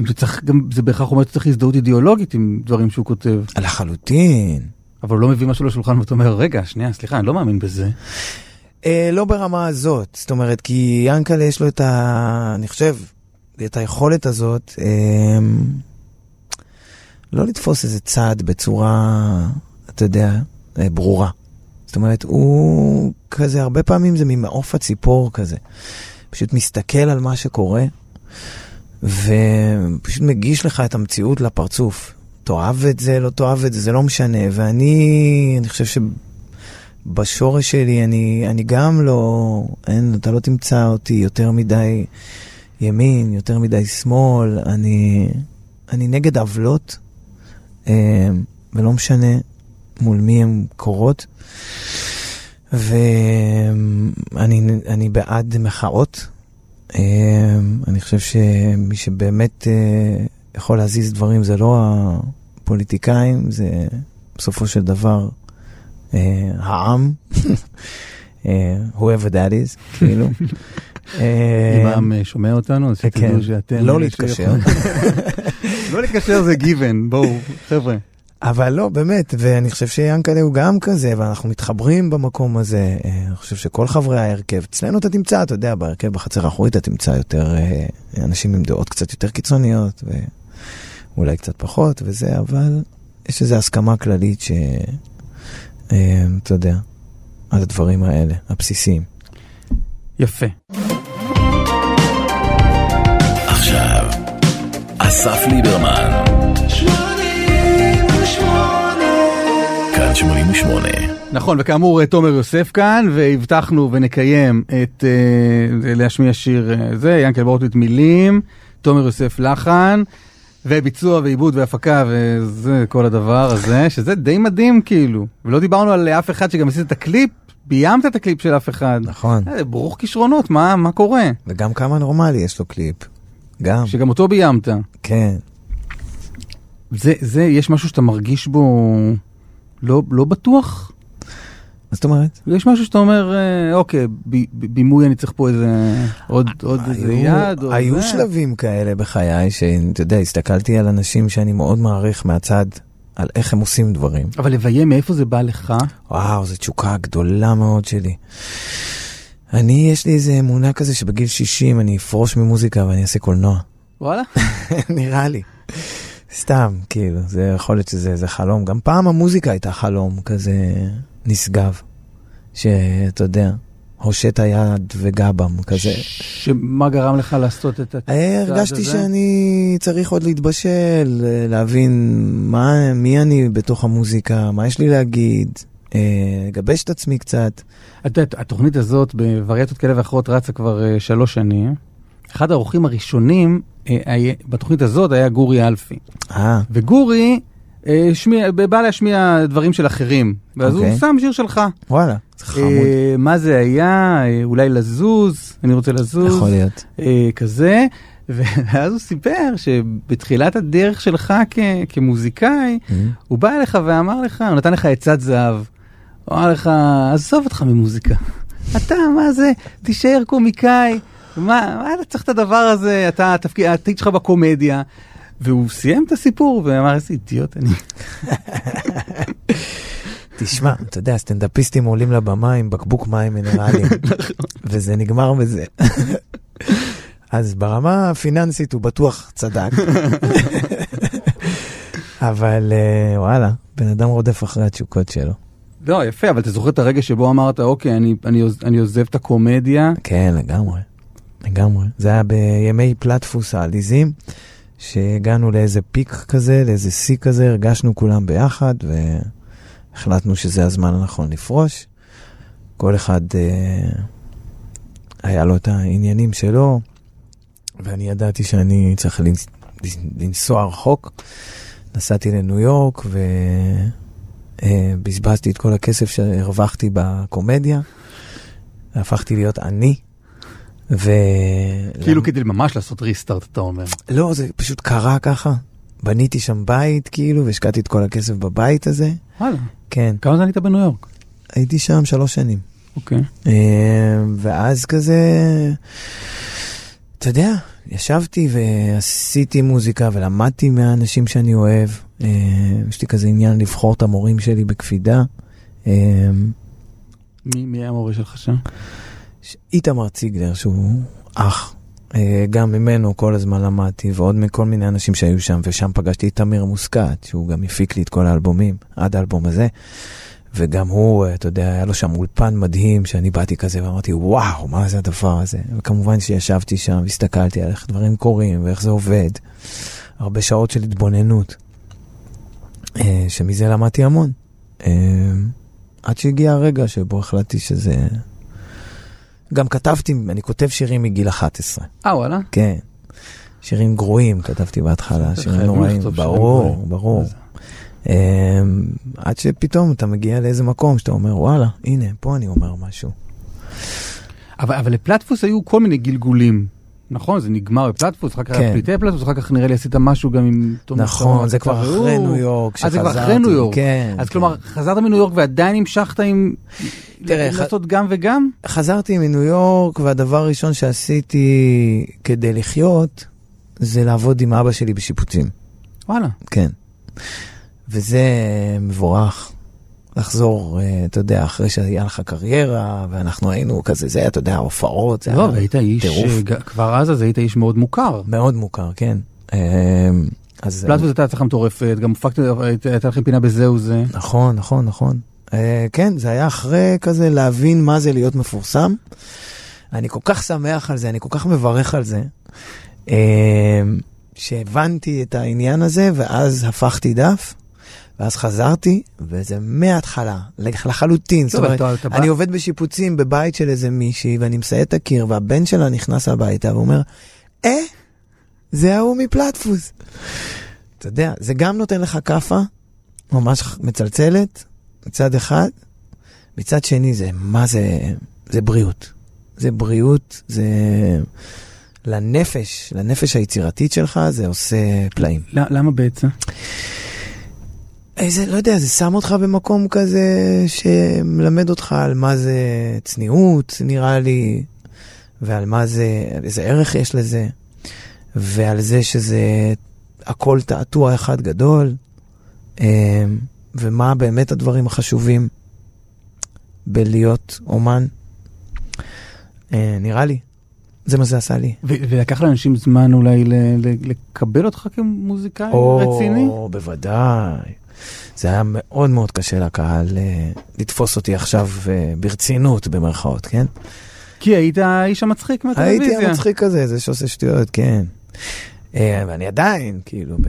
B: אם אתה צריך, גם זה בהכרח אומר שאתה צריך הזדהות אידיאולוגית עם דברים שהוא כותב,
C: לחלוטין.
B: אבל הוא לא מביא משהו לשולחן ואתה אומר, רגע, שנייה, סליחה, אני לא מאמין בזה.
C: אה, לא ברמה הזאת, זאת אומרת, כי ינקלה יש לו את ה... אני חושב, את היכולת הזאת, אה, לא לתפוס איזה צעד בצורה, אתה יודע, אה, ברורה. זאת אומרת, הוא כזה, הרבה פעמים זה ממעוף הציפור כזה. פשוט מסתכל על מה שקורה, ופשוט מגיש לך את המציאות לפרצוף. תאהב את זה, לא תאהב את זה, זה לא משנה. ואני, אני חושב ש... בשורש שלי אני, אני גם לא, אין, אתה לא תמצא אותי יותר מדי ימין, יותר מדי שמאל, אני, אני נגד עוולות, אה, ולא משנה מול מי הן קורות, ואני אני בעד מחאות. אה, אני חושב שמי שבאמת אה, יכול להזיז דברים זה לא הפוליטיקאים, זה בסופו של דבר העם, [laughs] whoever that is, כאילו. [laughs] אה,
B: אם העם אה, שומע אותנו, אז
C: כן,
B: שתדעו שאתם...
C: לא להתקשר. [laughs]
B: לא להתקשר זה given, בואו, חבר'ה.
C: אבל לא, באמת, ואני חושב שיאנקלה הוא גם כזה, ואנחנו מתחברים במקום הזה. אה, אני חושב שכל חברי ההרכב, אצלנו אתה תמצא, אתה יודע, בהרכב בחצר האחורית אתה תמצא יותר אה, אנשים עם דעות קצת יותר קיצוניות, ואולי קצת פחות וזה, אבל יש איזו הסכמה כללית ש... אה, אתה יודע, על הדברים האלה, הבסיסיים.
B: יפה.
A: עכשיו, אסף ליברמן, כאן 88.
B: נכון, וכאמור, אה, תומר יוסף כאן, והבטחנו ונקיים את, אה, להשמיע שיר אה, זה, ינקל בורטוויט מילים, תומר יוסף לחן, וביצוע ועיבוד והפקה וזה, כל הדבר הזה, שזה די מדהים כאילו. ולא דיברנו על אף אחד שגם עשית את הקליפ, ביימת את הקליפ של אף אחד.
C: נכון.
B: ברוך כישרונות, מה, מה קורה?
C: וגם כמה נורמלי יש לו קליפ. גם,
B: שגם אותו ביימת.
C: כן.
B: זה, זה, יש משהו שאתה מרגיש בו לא, לא בטוח?
C: מה זאת אומרת?
B: יש משהו שאתה אומר, אה, אוקיי, ב- ב- בימוי אני צריך פה איזה, עוד, עוד איזה
C: היו-
B: יד, או
C: היו
B: זה.
C: שלבים כאלה בחיי, שאתה יודע, הסתכלתי על אנשים שאני מאוד מעריך מהצד, על איך הם עושים דברים.
B: אבל לביים, מאיפה זה בא לך?
C: וואו, זו תשוקה גדולה מאוד שלי. אני, יש לי איזה אמונה כזה שבגיל 60 אני אפרוש ממוזיקה ואני אעשה קולנוע.
B: וואלה? [laughs]
C: נראה לי. סתם, כאילו, זה יכול להיות שזה איזה חלום. גם פעם המוזיקה הייתה חלום כזה נשגב, שאתה יודע, הושט היד וגע בם, כזה.
B: שמה גרם לך לעשות את הצעד
C: אה,
B: הזה?
C: הרגשתי שאני צריך עוד להתבשל, אה, להבין מה, מי אני בתוך המוזיקה, מה יש לי להגיד, לגבש את עצמי קצת.
B: את יודעת, התוכנית הזאת בווריאציות כאלה ואחרות רצה כבר אה, שלוש שנים. אחד האורחים הראשונים אה, בתוכנית הזאת היה גורי אלפי.
C: אה,
B: וגורי אה, שמיע, בא להשמיע דברים של אחרים, ואז הוא
C: אוקיי.
B: שם שיר שלך.
C: וואלה, זה חמוד.
B: אה, מה זה היה? אה, אולי לזוז, אני רוצה לזוז.
C: יכול להיות.
B: אה, כזה. [laughs] ואז הוא סיפר שבתחילת הדרך שלך כ- כמוזיקאי,
C: Mm-hmm.
B: הוא בא אליך ואמר לך, הוא נתן לך עצת זהב. אמר לך, עזוב אותך ממוזיקה. אתה, מה זה, תישאר קומיקאי. מה, מה אתה צריך את הדבר הזה, אתה, התפקיד, העתיד שלך בקומדיה. והוא סיים את הסיפור ואמר, איזה אידיוט אני.
C: תשמע, אתה יודע, סטנדאפיסטים עולים לבמה עם בקבוק מים מינרליים, [laughs] וזה נגמר בזה. אז ברמה הפיננסית הוא בטוח צדק. [laughs] אבל אה, וואלה, בן אדם רודף אחרי התשוקות שלו.
B: לא, יפה, אבל אתה זוכר את הרגע שבו אמרת, אוקיי, אני, אני, אני עוזב את הקומדיה.
C: כן, לגמרי. לגמרי. זה היה בימי פלטפוס העליזים, שהגענו לאיזה פיק כזה, לאיזה שיא כזה, הרגשנו כולם ביחד, והחלטנו שזה הזמן הנכון לפרוש. כל אחד אה, היה לו את העניינים שלו, ואני ידעתי שאני צריך לנס, לנסוע רחוק. נסעתי לניו יורק ובזבזתי את כל הכסף שהרווחתי בקומדיה, והפכתי להיות עני. ו...
B: כאילו כדי ממש לעשות ריסטארט, אתה אומר.
C: לא, זה פשוט קרה ככה. בניתי שם בית, כאילו, והשקעתי את כל הכסף בבית הזה.
B: וואלה.
C: כן,
B: כמה זמן היית בניו יורק?
C: הייתי שם שלוש שנים.
B: אוקיי.
C: אה, ואז כזה, אתה יודע, ישבתי ועשיתי מוזיקה ולמדתי מהאנשים שאני אוהב. אה, יש לי כזה עניין לבחור את המורים שלי בקפידה. אה,
B: מי, מי היה המורה שלך שם?
C: איתמר ציגלר, שהוא אח, אה, גם ממנו כל הזמן למדתי, ועוד מכל מיני אנשים שהיו שם, ושם פגשתי את תמיר מוסקת, שהוא גם הפיק לי את כל האלבומים, עד האלבום הזה. וגם הוא, אתה יודע, היה לו שם אולפן מדהים, שאני באתי כזה ואמרתי, וואו, מה זה הדבר הזה? וכמובן שישבתי שם והסתכלתי על איך דברים קורים ואיך זה עובד. הרבה שעות של התבוננות, שמזה למדתי המון. אה, עד שהגיע הרגע שבו החלטתי שזה... גם כתבתי, אני כותב שירים מגיל 11,
B: אה, וואלה?
C: כן. שירים גרועים כתבתי בהתחלה, שירים נוראים,
B: לכתוב שירים
C: ברור. ברור. אמ, עד שפתאום אתה מגיע לאיזה מקום שאתה אומר, וואלה, הנה, פה אני אומר משהו.
B: אבל, אבל לפלטפוס היו כל מיני גלגולים. נכון, זה נגמר בפלטפוס, אחר כך
C: כן.
B: פליטי פלטפוס, אחר כך נראה לי עשית משהו גם עם תומר
C: נכון, זה כבר אחרי. ניו יורק,
B: אה, זה כבר אחרי
C: שחזרתי,
B: ניו יורק.
C: כן,
B: אז
C: כן.
B: כלומר, חזרת מניו יורק ועדיין המשכת עם...
C: תראה, ח-
B: לעשות גם וגם?
C: חזרתי מניו יורק, והדבר הראשון שעשיתי כדי לחיות, זה לעבוד עם אבא שלי בשיפוצים.
B: וואלה.
C: כן. וזה מבורך. לחזור, אה, אתה יודע, אחרי שהיה לך קריירה, ואנחנו היינו כזה, זה, אתה יודע, הופעות, זה
B: לא,
C: היה
B: והיית איש. אה, ג- כבר אז אז היית איש מאוד מוכר.
C: מאוד מוכר, כן. אה, אז...
B: פלטפוס הייתה הצלחה מטורפת, גם היית- הייתה לכם פינה בזהו זה.
C: נכון, נכון, נכון. כן, זה היה אחרי כזה להבין מה זה להיות מפורסם. אני כל כך שמח על זה, אני כל כך מברך על זה, שהבנתי את העניין הזה, ואז הפכתי דף, ואז חזרתי, וזה מההתחלה, לח- לחלוטין. זאת אומרת, אני עובד בשיפוצים בבית של איזה מישהי, ואני מסייד את הקיר, והבן שלה נכנס הביתה ואומר, אה, זה ההוא מפלטפוס. אתה יודע, זה גם נותן לך כאפה, ממש מצלצלת, מצד אחד, מצד שני זה, מה זה, זה בריאות. זה בריאות, זה לנפש, לנפש היצירתית שלך, זה עושה פלאים.
B: למה בעצם?
C: איזה, לא יודע, זה שם אותך במקום כזה שמלמד אותך על מה זה צניעות, נראה לי, ועל מה זה, איזה ערך יש לזה, ועל זה שזה הכל תעתוע אחד גדול, אמ, ומה באמת הדברים החשובים בלהיות אומן. אה, נראה לי, זה מה זה עשה לי.
B: ו- ולקח לאנשים זמן אולי לקבל אותך כמוזיקאי רציני?
C: או, בוודאי. זה היה מאוד מאוד קשה לקהל אה, לתפוס אותי עכשיו אה, ברצינות, במרכאות, כן?
B: כי היית האיש המצחיק מהטלוויזיה.
C: הייתי המצחיק הזה, זה שעושה שטויות, כן. אה, ואני עדיין, כאילו, ב... [laughs]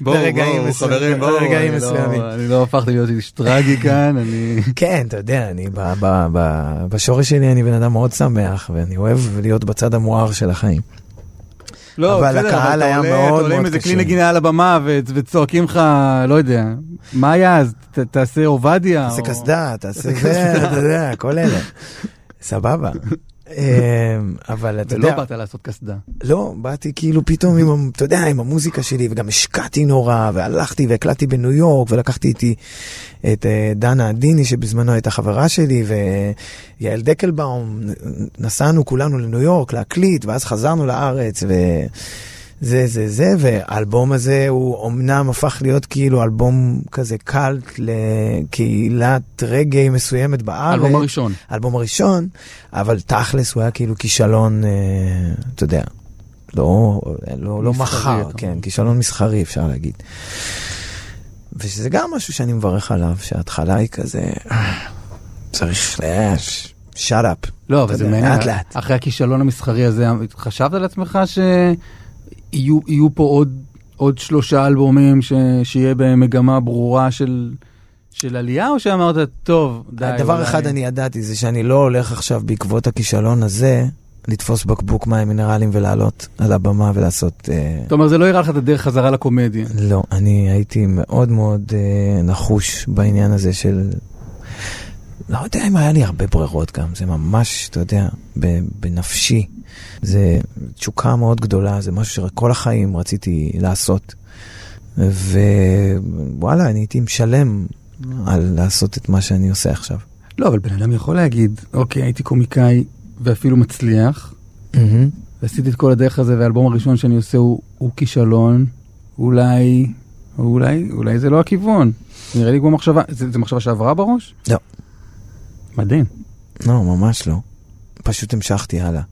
B: בואו,
C: ברגעים
B: בואו,
C: מסוימים,
B: חברים, בואו,
C: ברגעים
B: אני לא-
C: מסוימים.
B: אני לא הפכתי להיות איש טרגי כאן, אני... [laughs]
C: כן, אתה יודע, אני ב- ב- ב- בשורש שלי אני בן אדם מאוד שמח, ואני אוהב להיות בצד המואר של החיים.
B: לא,
C: אבל
B: בסדר,
C: הקהל
B: אתה
C: היה
B: עולה-
C: מאוד
B: אתה עולה עם
C: מאוד
B: איזה כלי
C: קשה.
B: נגינה על הבמה וצועקים לך, לא יודע, מה היה אז? ת- תעשה עובדיה?
C: תעשה
B: או-
C: קסדה, תעשה [laughs] זה, אתה יודע, כל אלה. סבבה. אמ, אבל אתה
B: ולא
C: יודע,
B: באת לעשות קסדה.
C: לא, באתי כאילו פתאום עם, אתה יודע, עם המוזיקה שלי, וגם השקעתי נורא, והלכתי והקלטתי בניו יורק, ולקחתי איתי את אה, דנה עדיני, שבזמנו הייתה חברה שלי, ויעל דקלבאום, נסענו כולנו לניו יורק להקליט, ואז חזרנו לארץ, ו... זה, זה, זה, והאלבום הזה הוא אמנם הפך להיות כאילו אלבום כזה קאלט לקהילת רגעי מסוימת בארץ.
B: האלבום הראשון.
C: האלבום הראשון, אבל תכלס הוא היה כאילו כישלון, אה, אתה יודע, לא, לא, לא מחר, כן. כישלון מסחרי אפשר להגיד. ושזה גם משהו שאני מברך עליו, שההתחלה היא כזה, אה, צריך, shut up.
B: לא, אבל זה מעניין.
C: לאט לאט.
B: אחרי הכישלון המסחרי הזה, חשבת על עצמך שיהיו יהיו פה עוד, עוד שלושה אלבומים ש, שיהיה בהם מגמה ברורה של, של עלייה, או שאמרת, טוב, די.
C: דבר
B: אולי-
C: אחד אני ידעתי, זה שאני לא הולך עכשיו בעקבות הכישלון הזה, לתפוס בקבוק מים מינרליים ולעלות על הבמה ולעשות... אה,
B: זאת אומרת, זה לא הראה לך את הדרך חזרה לקומדיה.
C: לא, אני הייתי מאוד מאוד אה, נחוש בעניין הזה של... לא יודע אם היה לי הרבה ברירות גם, זה ממש, אתה יודע, ב- בנפשי. זה תשוקה מאוד גדולה, זה משהו שכל החיים רציתי לעשות. ווואלה, אני הייתי משלם על לעשות את מה שאני עושה עכשיו.
B: לא, אבל בן אדם יכול להגיד, אוקיי, הייתי קומיקאי ואפילו מצליח, ועשיתי את כל הדרך הזה, והאלבום הראשון שאני עושה הוא, הוא כישלון, אולי, אולי, אולי זה לא הכיוון. נראה לי כמו מחשבה, זה, זה מחשבה שעברה בראש?
C: לא.
B: מדהים.
C: לא, ממש לא. פשוט המשכתי הלאה.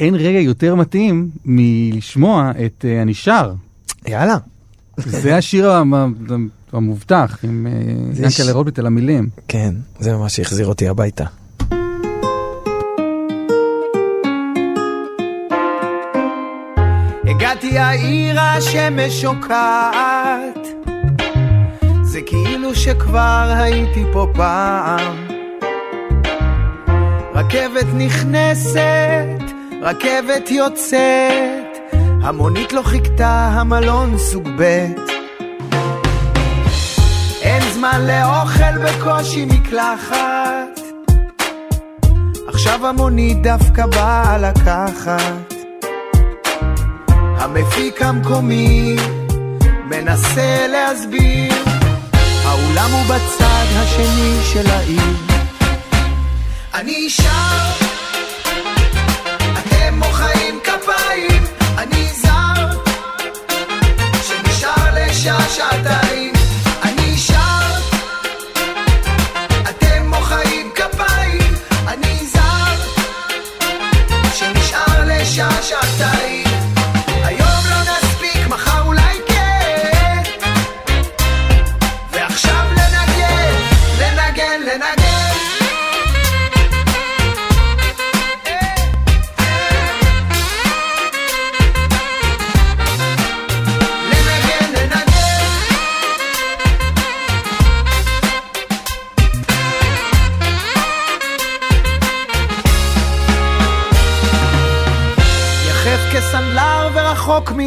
B: אין רגע יותר מתאים מלשמוע את uh, אני שר.
C: יאללה.
B: זה השיר המ- המובטח עם uh,
C: זה ש-
B: ינקלה רוטבליט על המילים.
C: כן, זה מה שהחזיר אותי הביתה.
D: הגעתי העיר השמש שוקעת. זה כאילו שכבר הייתי פה פעם. רכבת נכנסת, רכבת יוצאת המונית לא חיכתה, המלון סוג ב' אין זמן לאוכל בקושי מקלחת. עכשיו המונית דווקא באה לקחת המפיק המקומי מנסה להסביר. האולם הוא בצד השני של העיר. אני שר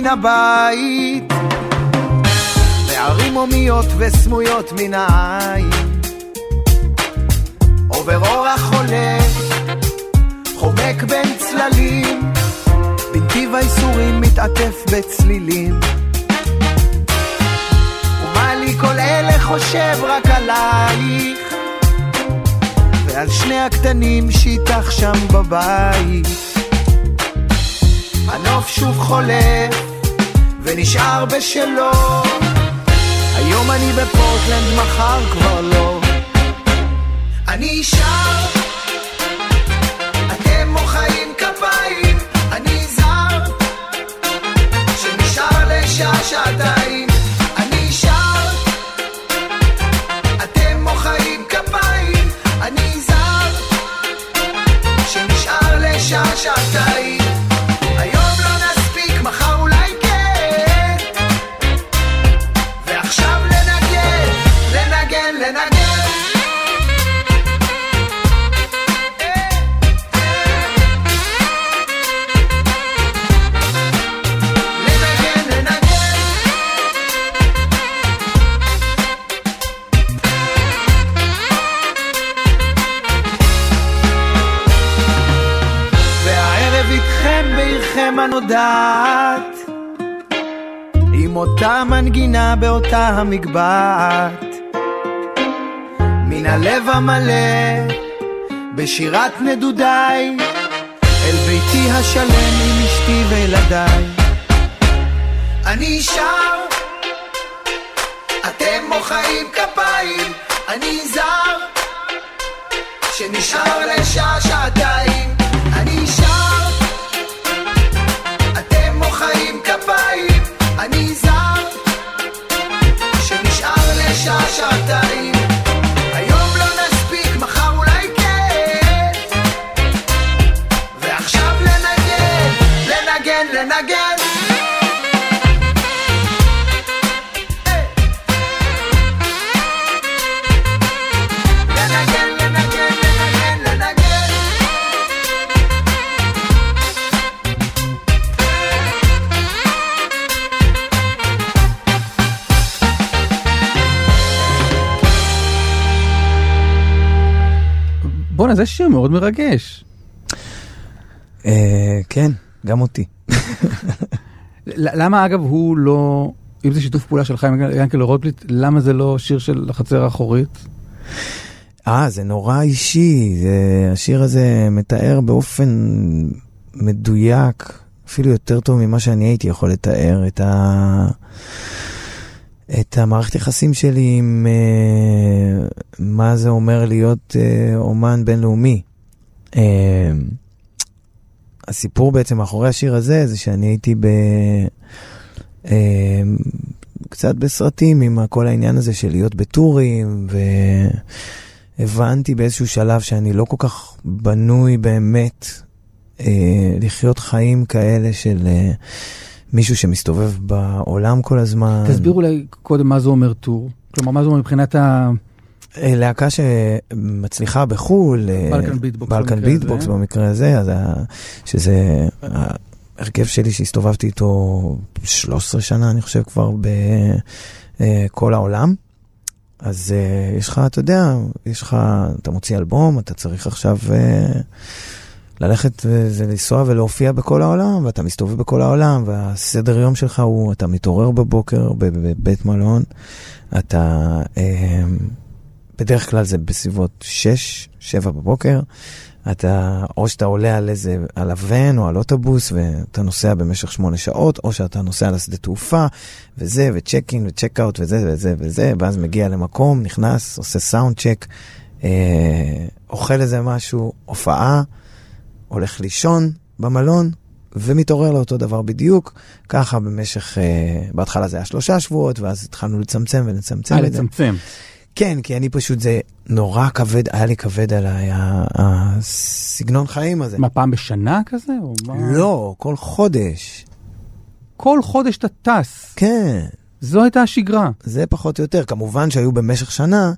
D: מן הבית. בערים הומיות וסמויות מן העין. עובר אורח הולך חומק בין צללים. בנתיב האיסורים מתעטף בצלילים. ומה לי כל אלה חושב רק עלייך? ועל שני הקטנים שאיתך שם בבית. הנוף שוב חולף ונשאר בשלו. היום אני בפורטלנד, מחר כבר לא. אני שר. אתם מוחאים כפיים. אני זר. שנשאר לשעה שעתיים המגבעת. מן הלב המלא, בשירת נדודיי, אל ביתי השלם עם אשתי וילדיי. אני שר, אתם מוחאים כפיים, אני זר, שנשאר לשעה שעתיים.
B: בואנה, זה שיר מאוד מרגש.
C: אה, כן, גם אותי.
B: למה אגב הוא לא, אם זה שיתוף פעולה שלך עם ינקל רוטבליט, למה זה לא שיר של החצר האחורית?
C: אה, זה נורא אישי, זה, השיר הזה מתאר באופן מדויק, אפילו יותר טוב ממה שאני הייתי יכול לתאר, את, ה... את המערכת יחסים שלי עם אה, מה זה אומר להיות אה, אומן בינלאומי. אה, הסיפור בעצם מאחורי השיר הזה, זה שאני הייתי ב... אה, קצת בסרטים עם כל העניין הזה של להיות בטורים, ו... הבנתי באיזשהו שלב שאני לא כל כך בנוי באמת אה, לחיות חיים כאלה של אה, מישהו שמסתובב בעולם כל הזמן.
B: תסביר אולי קודם מה זה אומר טור. כלומר, מה זה אומר מבחינת ה...
C: אה, להקה שמצליחה בחו"ל, אה,
B: בלקן ביטבוקס
C: בלקן
B: במקרה
C: ביטבוקס
B: הזה.
C: במקרה הזה, אז שזה ההרכב שלי שהסתובבתי איתו 13 שנה, אני חושב כבר בכל העולם. אז יש לך, אתה יודע, יש לך, אתה מוציא אלבום, אתה צריך עכשיו ללכת ולנסוע ולהופיע בכל העולם, ואתה מסתובב בכל העולם, והסדר יום שלך הוא, אתה מתעורר בבוקר בב- בבית מלון, אתה, uh, בדרך כלל זה בסביבות 6, 7 בבוקר, אתה, או שאתה עולה על איזה, על הוון או על אוטובוס ואתה נוסע במשך שמונה שעות, או שאתה נוסע לשדה תעופה, וזה, וצ'ק אין וצ'ק אאוט וזה וזה וזה, ואז מגיע למקום, נכנס, עושה סאונד צ'ק, אה, אוכל איזה משהו, הופעה, הולך לישון במלון, ומתעורר לאותו דבר בדיוק, ככה במשך, אה, בהתחלה זה היה שלושה שבועות, ואז התחלנו לצמצם ולצמצם
B: אה. לצמצם.
C: כן, כי אני פשוט, זה נורא כבד, היה לי כבד עליי, הסגנון חיים הזה.
B: מה, פעם בשנה כזה? או מה?
C: לא, כל חודש.
B: כל חודש אתה טס.
C: כן,
B: זו הייתה השגרה.
C: זה פחות או יותר. כמובן שהיו במשך שנה,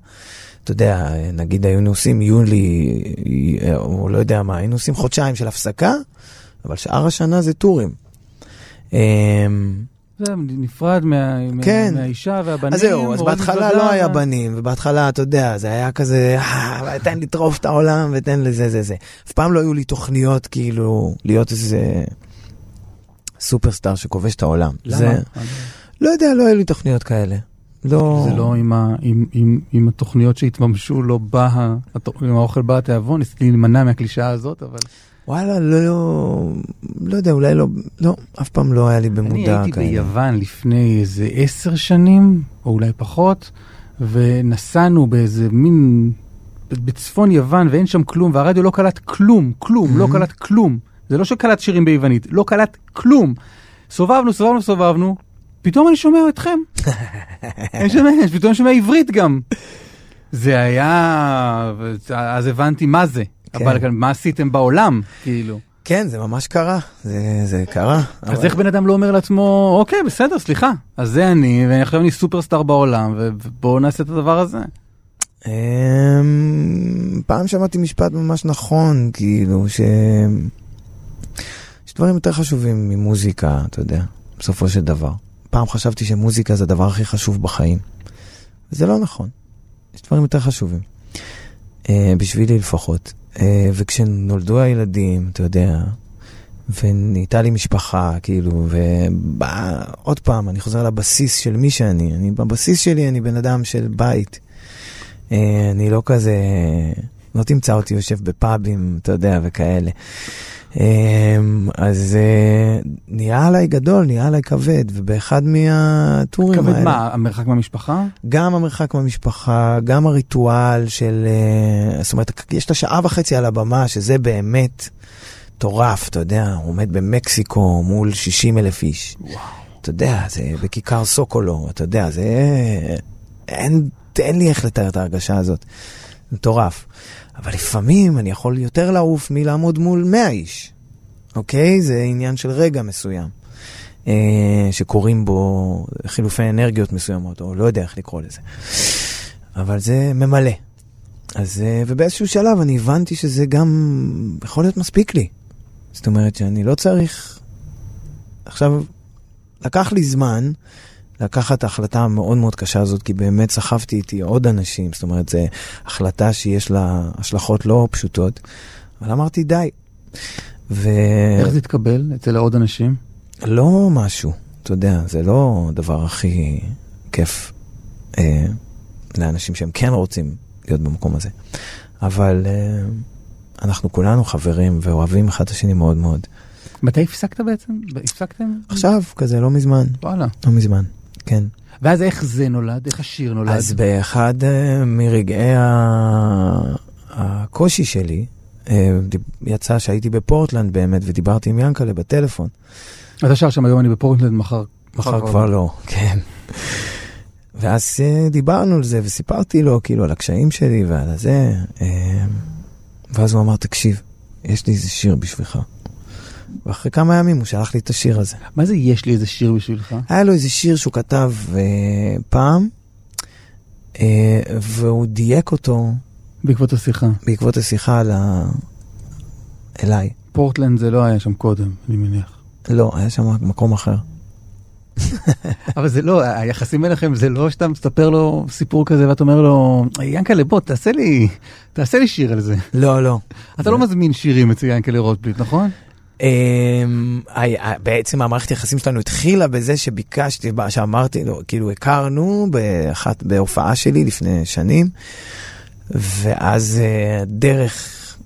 C: אתה יודע, נגיד היינו עושים יולי, או לא יודע מה, היינו עושים חודשיים של הפסקה, אבל שאר השנה זה טורים. אמ,
B: זה נפרד מה-
C: כן.
B: מהאישה והבנים.
C: אז זהו, אז בהתחלה לא היה בנים, ובהתחלה, אתה יודע, זה היה כזה, "אה, תן לטרוף את העולם ותן לזה, זה, זה. אף פעם לא היו לי תוכניות, כאילו, להיות איזה סופרסטאר שכובש את העולם.
B: למה?
C: זה, לא יודע, לא היו לי תוכניות כאלה. לא...
B: זה לא עם, ה, עם, עם, עם התוכניות שהתממשו, לא בא, עם האוכל בא התיאבון, ניסיתי להימנע מהקלישאה הזאת, אבל...
C: וואלה, לא, לא, לא יודע, אולי לא, לא, אף פעם לא היה לי
B: אני
C: במודע
B: הייתי
C: כאלה.
B: ביוון לפני איזה עשר שנים, או אולי פחות, ונסענו באיזה מין, בצפון יוון, ואין שם כלום, והרדיו לא קלט כלום, כלום, לא קלט כלום. זה לא שקלט שירים ביוונית, לא קלט כלום. סובבנו, סובבנו, סובבנו, פתאום אני שומע אתכם. [laughs] אני שומע, פתאום אני שומע עברית גם. זה היה, אז הבנתי מה זה.
C: כן.
B: אבל מה עשיתם בעולם, כאילו.
C: כן, זה ממש קרה, זה, זה קרה.
B: אז
C: אבל-
B: איך בן אדם לא אומר לעצמו, אוקיי, בסדר, סליחה, אז זה אני, ועכשיו אני סופרסטאר בעולם, ובואו נעשה את הדבר הזה.
C: אמ, פעם שמעתי משפט ממש נכון, כאילו, ש... יש דברים יותר חשובים ממוזיקה, אתה יודע, בסופו של דבר. פעם חשבתי שמוזיקה זה הדבר הכי חשוב בחיים. וזה לא נכון. יש דברים יותר חשובים. אה, בשבילי לפחות. אה, וכשנולדו הילדים, אתה יודע, ונהייתה לי משפחה, כאילו, ועוד פעם, אני חוזר לבסיס של מי שאני. אני, בבסיס שלי אני בן אדם של בית. אה, אני לא כזה, לא תמצא אותי יושב בפאבים, אתה יודע, וכאלה. אה, אז אה, נהיה עליי גדול, נהיה עליי כבד, ובאחד מהטורים האלה...
B: כבד מה, המרחק מהמשפחה?
C: גם המרחק מהמשפחה, גם הריטואל של... אה, זאת אומרת, יש את השעה וחצי על הבמה, שזה באמת מטורף, אתה יודע, הוא עומד במקסיקו מול 60 אלף איש. וואו. אתה יודע, זה בכיכר סוקולו, אתה יודע, זה... אין, אין לי איך לתאר את ההרגשה הזאת. מטורף. אבל לפעמים אני יכול יותר לעוף מלעמוד מול 100 איש, אוקיי? זה עניין של רגע מסוים. אה, שקורים בו חילופי אנרגיות מסוימות, או לא יודע איך לקרוא לזה. אבל זה ממלא. אז, אה, ובאיזשהו שלב אני הבנתי שזה גם יכול להיות מספיק לי. זאת אומרת שאני לא צריך... עכשיו, לקח לי זמן לקחת את ההחלטה המאוד מאוד קשה הזאת, כי באמת סחבתי איתי עוד אנשים, זאת אומרת, זו החלטה שיש לה השלכות לא פשוטות, אבל אמרתי די. ו...
B: איך זה התקבל אצל העוד אנשים?
C: לא משהו, אתה יודע, זה לא הדבר הכי כיף אה, לאנשים שהם כן רוצים להיות במקום הזה. אבל אה, אנחנו כולנו חברים ואוהבים אחד את השני מאוד מאוד.
B: מתי הפסקת בעצם? הפסקתם?
C: עכשיו, כזה, לא מזמן.
B: וואלה.
C: לא מזמן, כן.
B: ואז איך זה נולד? איך השיר נולד?
C: אז באחד אה, מרגעי הקושי שלי, אה, יצא שהייתי בפורטלנד באמת, ודיברתי עם ינקלה בטלפון.
B: אתה שר שם היום אני בפורטלנד, מחר...
C: מחר כבר לא, [laughs] כן. ואז אה, דיברנו על זה, וסיפרתי לו כאילו על הקשיים שלי ועל הזה. ואז הוא אמר, תקשיב, יש לי איזה שיר בשבילך. ואחרי כמה ימים הוא שלח לי את השיר הזה.
B: מה זה יש לי איזה שיר בשבילך?
C: היה לו איזה שיר שהוא כתב אה, פעם, אה, והוא דייק אותו
B: בעקבות השיחה.
C: בעקבות השיחה ה... אליי.
B: פורטלנד זה לא היה שם קודם, אני מניח.
C: לא, היה שם מקום אחר. [laughs]
B: אבל זה לא, היחסים ביניכם זה לא שאתה מספר לו סיפור כזה ואתה אומר לו, ינקלה בוא תעשה לי, תעשה לי שיר על זה.
C: לא, לא.
B: אתה לא מזמין שירים אצל ינקלה רוטבליט, נכון?
C: אמ, בעצם המערכת היחסים שלנו התחילה בזה שביקשתי, שאמרתי לו, כאילו הכרנו באחת, בהופעה שלי לפני שנים, ואז אה, דרך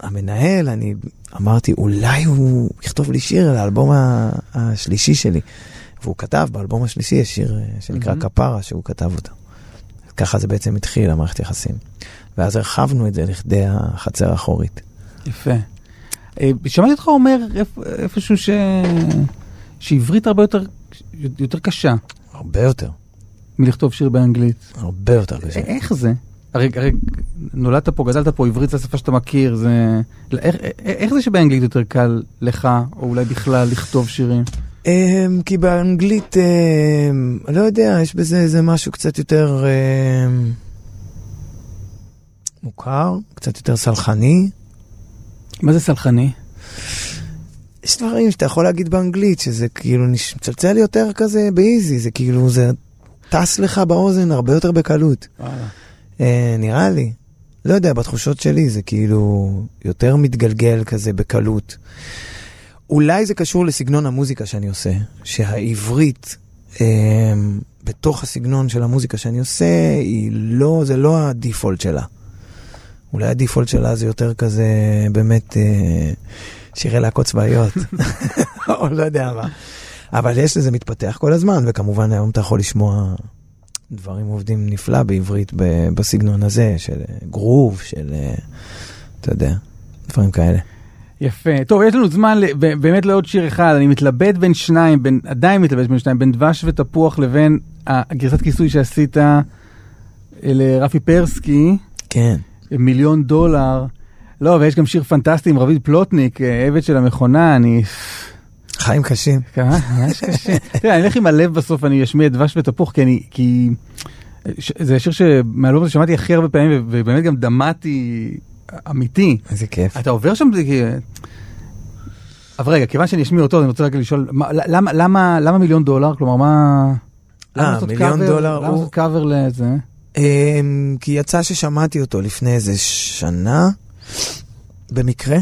C: המנהל, אני אמרתי, אולי הוא יכתוב לי שיר על האלבום השלישי שלי. והוא כתב, באלבום השלישי יש שיר אה, שנקרא. כפרה, שהוא כתב אותו. ככה זה בעצם התחיל, המערכת יחסים. ואז הרחבנו את זה לכדי החצר האחורית.
B: יפה. אה, שמעתי אותך אומר איפ- איפשהו ש... שעברית הרבה יותר, יותר קשה
C: הרבה יותר,
B: מלכתוב שיר באנגלית.
C: הרבה יותר קשה.
B: איך זה? הרי, הרי נולדת פה, גדלת פה, עברית זה השפה שאתה מכיר, זה... לא, איך, א- איך זה שבאנגלית יותר קל לך, או אולי בכלל, לכתוב שירים?
C: Um, כי באנגלית, um, לא יודע, יש בזה איזה משהו קצת יותר um, מוכר, קצת יותר סלחני.
B: מה זה סלחני?
C: יש דברים שאתה יכול להגיד באנגלית, שזה כאילו מצלצל יותר כזה באיזי, זה כאילו, זה טס לך באוזן הרבה יותר בקלות. Uh, נראה לי. לא יודע, בתחושות שלי זה כאילו יותר מתגלגל כזה בקלות. אולי זה קשור לסגנון המוזיקה שאני עושה, שהעברית אה, בתוך הסגנון של המוזיקה שאני עושה, היא לא, זה לא הדיפולט שלה. אולי הדיפולט שלה זה יותר כזה באמת אה, שירי להקות צבאיות, [laughs] או לא יודע מה. אבל יש לזה מתפתח כל הזמן, וכמובן היום אתה יכול לשמוע דברים עובדים נפלא בעברית בסגנון הזה, של אה, גרוב, של, אה, אתה יודע, דברים כאלה.
B: יפה. טוב, יש לנו זמן באמת לעוד שיר אחד, אני מתלבט בין שניים, בין, עדיין מתלבט בין שניים, בין דבש ותפוח לבין הגרסת כיסוי שעשית לרפי פרסקי,
C: כן.
B: מיליון דולר. לא, ויש גם שיר פנטסטי עם רביד פלוטניק, אה, עבד של המכונה, אני...
C: חיים קשים.
B: כמה? ממש קשה. תראה, אני אלך עם הלב בסוף, אני אשמיע דבש ותפוח, כי אני... כי... ש- זה השיר שמהאלבום הזה שמעתי הכי הרבה פעמים, ובאמת גם דמעתי אמיתי.
C: איזה כיף.
B: אתה עובר שם, כי- אבל רגע, כיוון שאני אשמיע אותו, אני רוצה רגע לשאול, מה- למה, למה, למה מיליון דולר? כלומר, מה... למה
C: אה,
B: לעשות
C: מיליון
B: קאבר- למה לעשות קאבר לזה?
C: אמ, כי יצא ששמעתי אותו לפני איזה שנה, במקרה.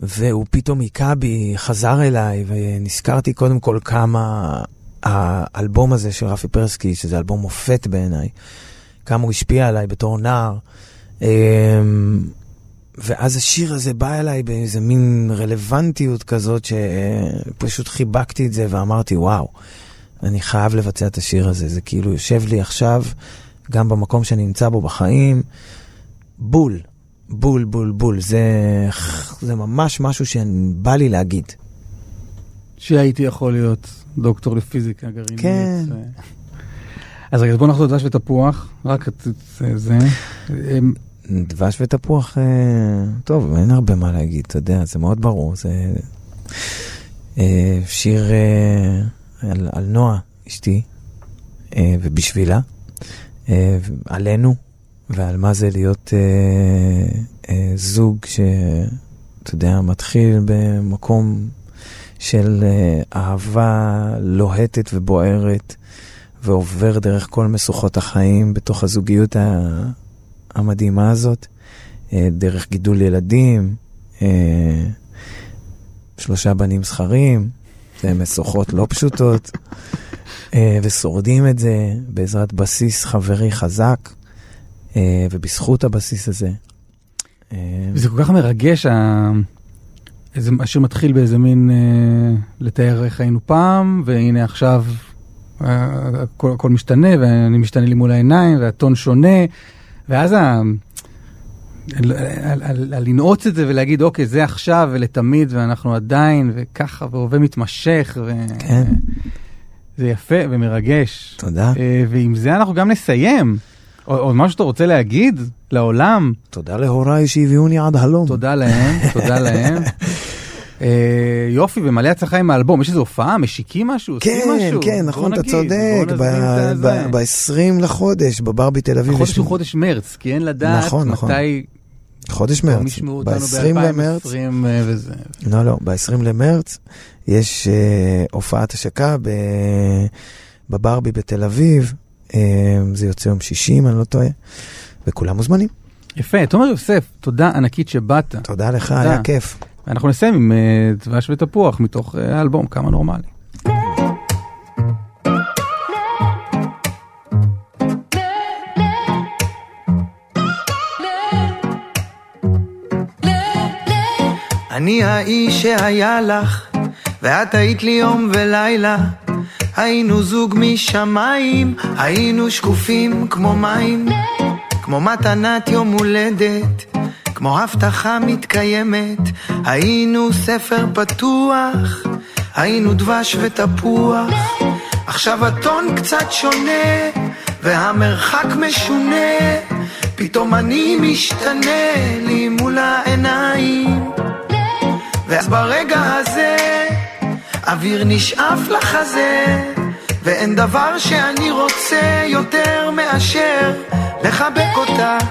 C: והוא פתאום היכה בי, חזר אליי, ונזכרתי קודם כל כמה האלבום הזה של רפי פרסקי, שזה אלבום מופת בעיניי, כמה הוא השפיע עליי בתור נער. אמ, ואז השיר הזה בא אליי באיזה מין רלוונטיות כזאת, שפשוט חיבקתי את זה ואמרתי, וואו, אני חייב לבצע את השיר הזה. זה כאילו יושב לי עכשיו, גם במקום שאני נמצא בו בחיים, בול, בול, בול, בול. זה, זה ממש משהו שבא לי להגיד.
B: שהייתי יכול להיות דוקטור לפיזיקה גרעינית.
C: כן.
B: ו- אז רגע, בוא נחזור לדבש ותפוח, רק את את זה. אמ,
C: דבש ותפוח, אה, טוב, אין הרבה מה להגיד, אתה יודע, זה מאוד ברור. זה אה, שיר אה, על, על נועה, אשתי, אה, ובשבילה, אה, עלינו, ועל מה זה להיות אה, אה, זוג שאתה יודע, מתחיל במקום של אה, אהבה לוהטת ובוערת, ועובר דרך כל משוכות החיים בתוך הזוגיות ה... המדהימה הזאת, אה, דרך גידול ילדים, אה, שלושה בנים זכרים, זה משוכות לא פשוטות, אה, ושורדים את זה בעזרת בסיס חברי חזק, אה, ובזכות הבסיס הזה. אה,
B: וזה כל כך מרגש, איזה השיר מתחיל באיזה מין אה, לתאר איך היינו פעם, והנה עכשיו אה, הכל, הכל משתנה, ואני משתנה לי מול העיניים, והטון שונה, ואז ה... לנעוץ את זה ולהגיד, אוקיי, זה עכשיו ולתמיד, ואנחנו עדיין, וככה, והווה מתמשך, ו...
C: כן.
B: זה יפה ומרגש.
C: תודה.
B: אה, ועם זה אנחנו גם נסיים. או- עוד משהו שאתה רוצה להגיד לעולם?
C: תודה להוריי שהביאוני עד הלום.
B: תודה להם, תודה להם. [laughs] אה, יופי, ומלא הצלחה עם האלבום. יש איזו הופעה? משיקים משהו? עושים
C: כן,
B: משהו?
C: כן,
B: בוא
C: נכון, אתה צודק,
B: בוא נזמין את זה.
C: ב-20 לחודש, בברבי תל אביב.
B: החודש
C: יש-
B: הוא חודש מרץ, כי אין לדעת
C: נכון, נכון.
B: מתי
C: חודש
B: כבר
C: מרץ,
B: ישמעו אותנו
C: ב-20 למרץ,
B: ב-2020 וזה.
C: לא, לא, ב-20 למרץ יש אה, הופעת השקה ב- בברבי בתל אביב, אה, זה יוצא יום שישי, אם אני לא טועה, וכולם מוזמנים.
B: יפה, תומר יוסף, תודה ענקית שבאת.
C: תודה לך,
B: תודה.
C: היה כיף.
B: אנחנו נסיים עם אה, דבש ותפוח מתוך אה, האלבום, כמה נורמלי.
D: אני האיש שהיה לך, ואת היית לי יום ולילה. היינו זוג משמיים, היינו שקופים כמו מים, כמו מתנת יום הולדת, כמו הבטחה מתקיימת. היינו ספר פתוח, היינו דבש ותפוח. עכשיו הטון קצת שונה, והמרחק משונה. פתאום אני משתנה לי מול העיניים. ואז ברגע הזה, אוויר נשאף לחזה, ואין דבר שאני רוצה יותר מאשר לחבק אותך.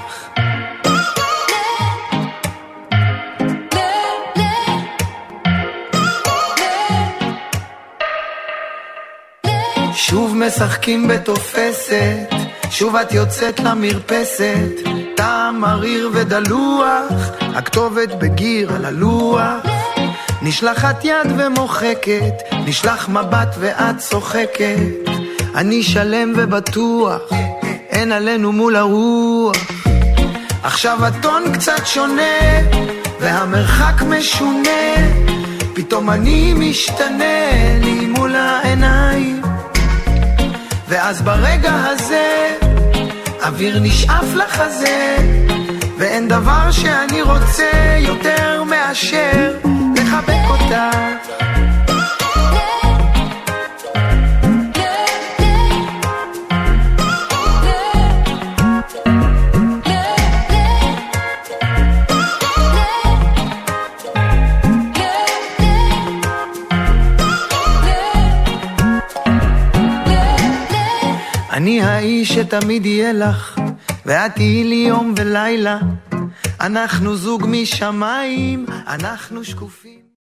D: שוב משחקים בתופסת, שוב את יוצאת למרפסת, טעם מריר ודלוח, הכתובת בגיר על הלוח. נשלחת יד ומוחקת, נשלח מבט ואת צוחקת. אני שלם ובטוח, אין עלינו מול הרוח. עכשיו הטון קצת שונה, והמרחק משונה. פתאום אני משתנה לי מול העיניים. ואז ברגע הזה, אוויר נשאף לחזה, ואין דבר שאני רוצה יותר מאשר לחבק אותך. אני האיש שתמיד יהיה לך, ואת תהיי לי יום ולילה. אנחנו זוג משמיים, אנחנו שקופים.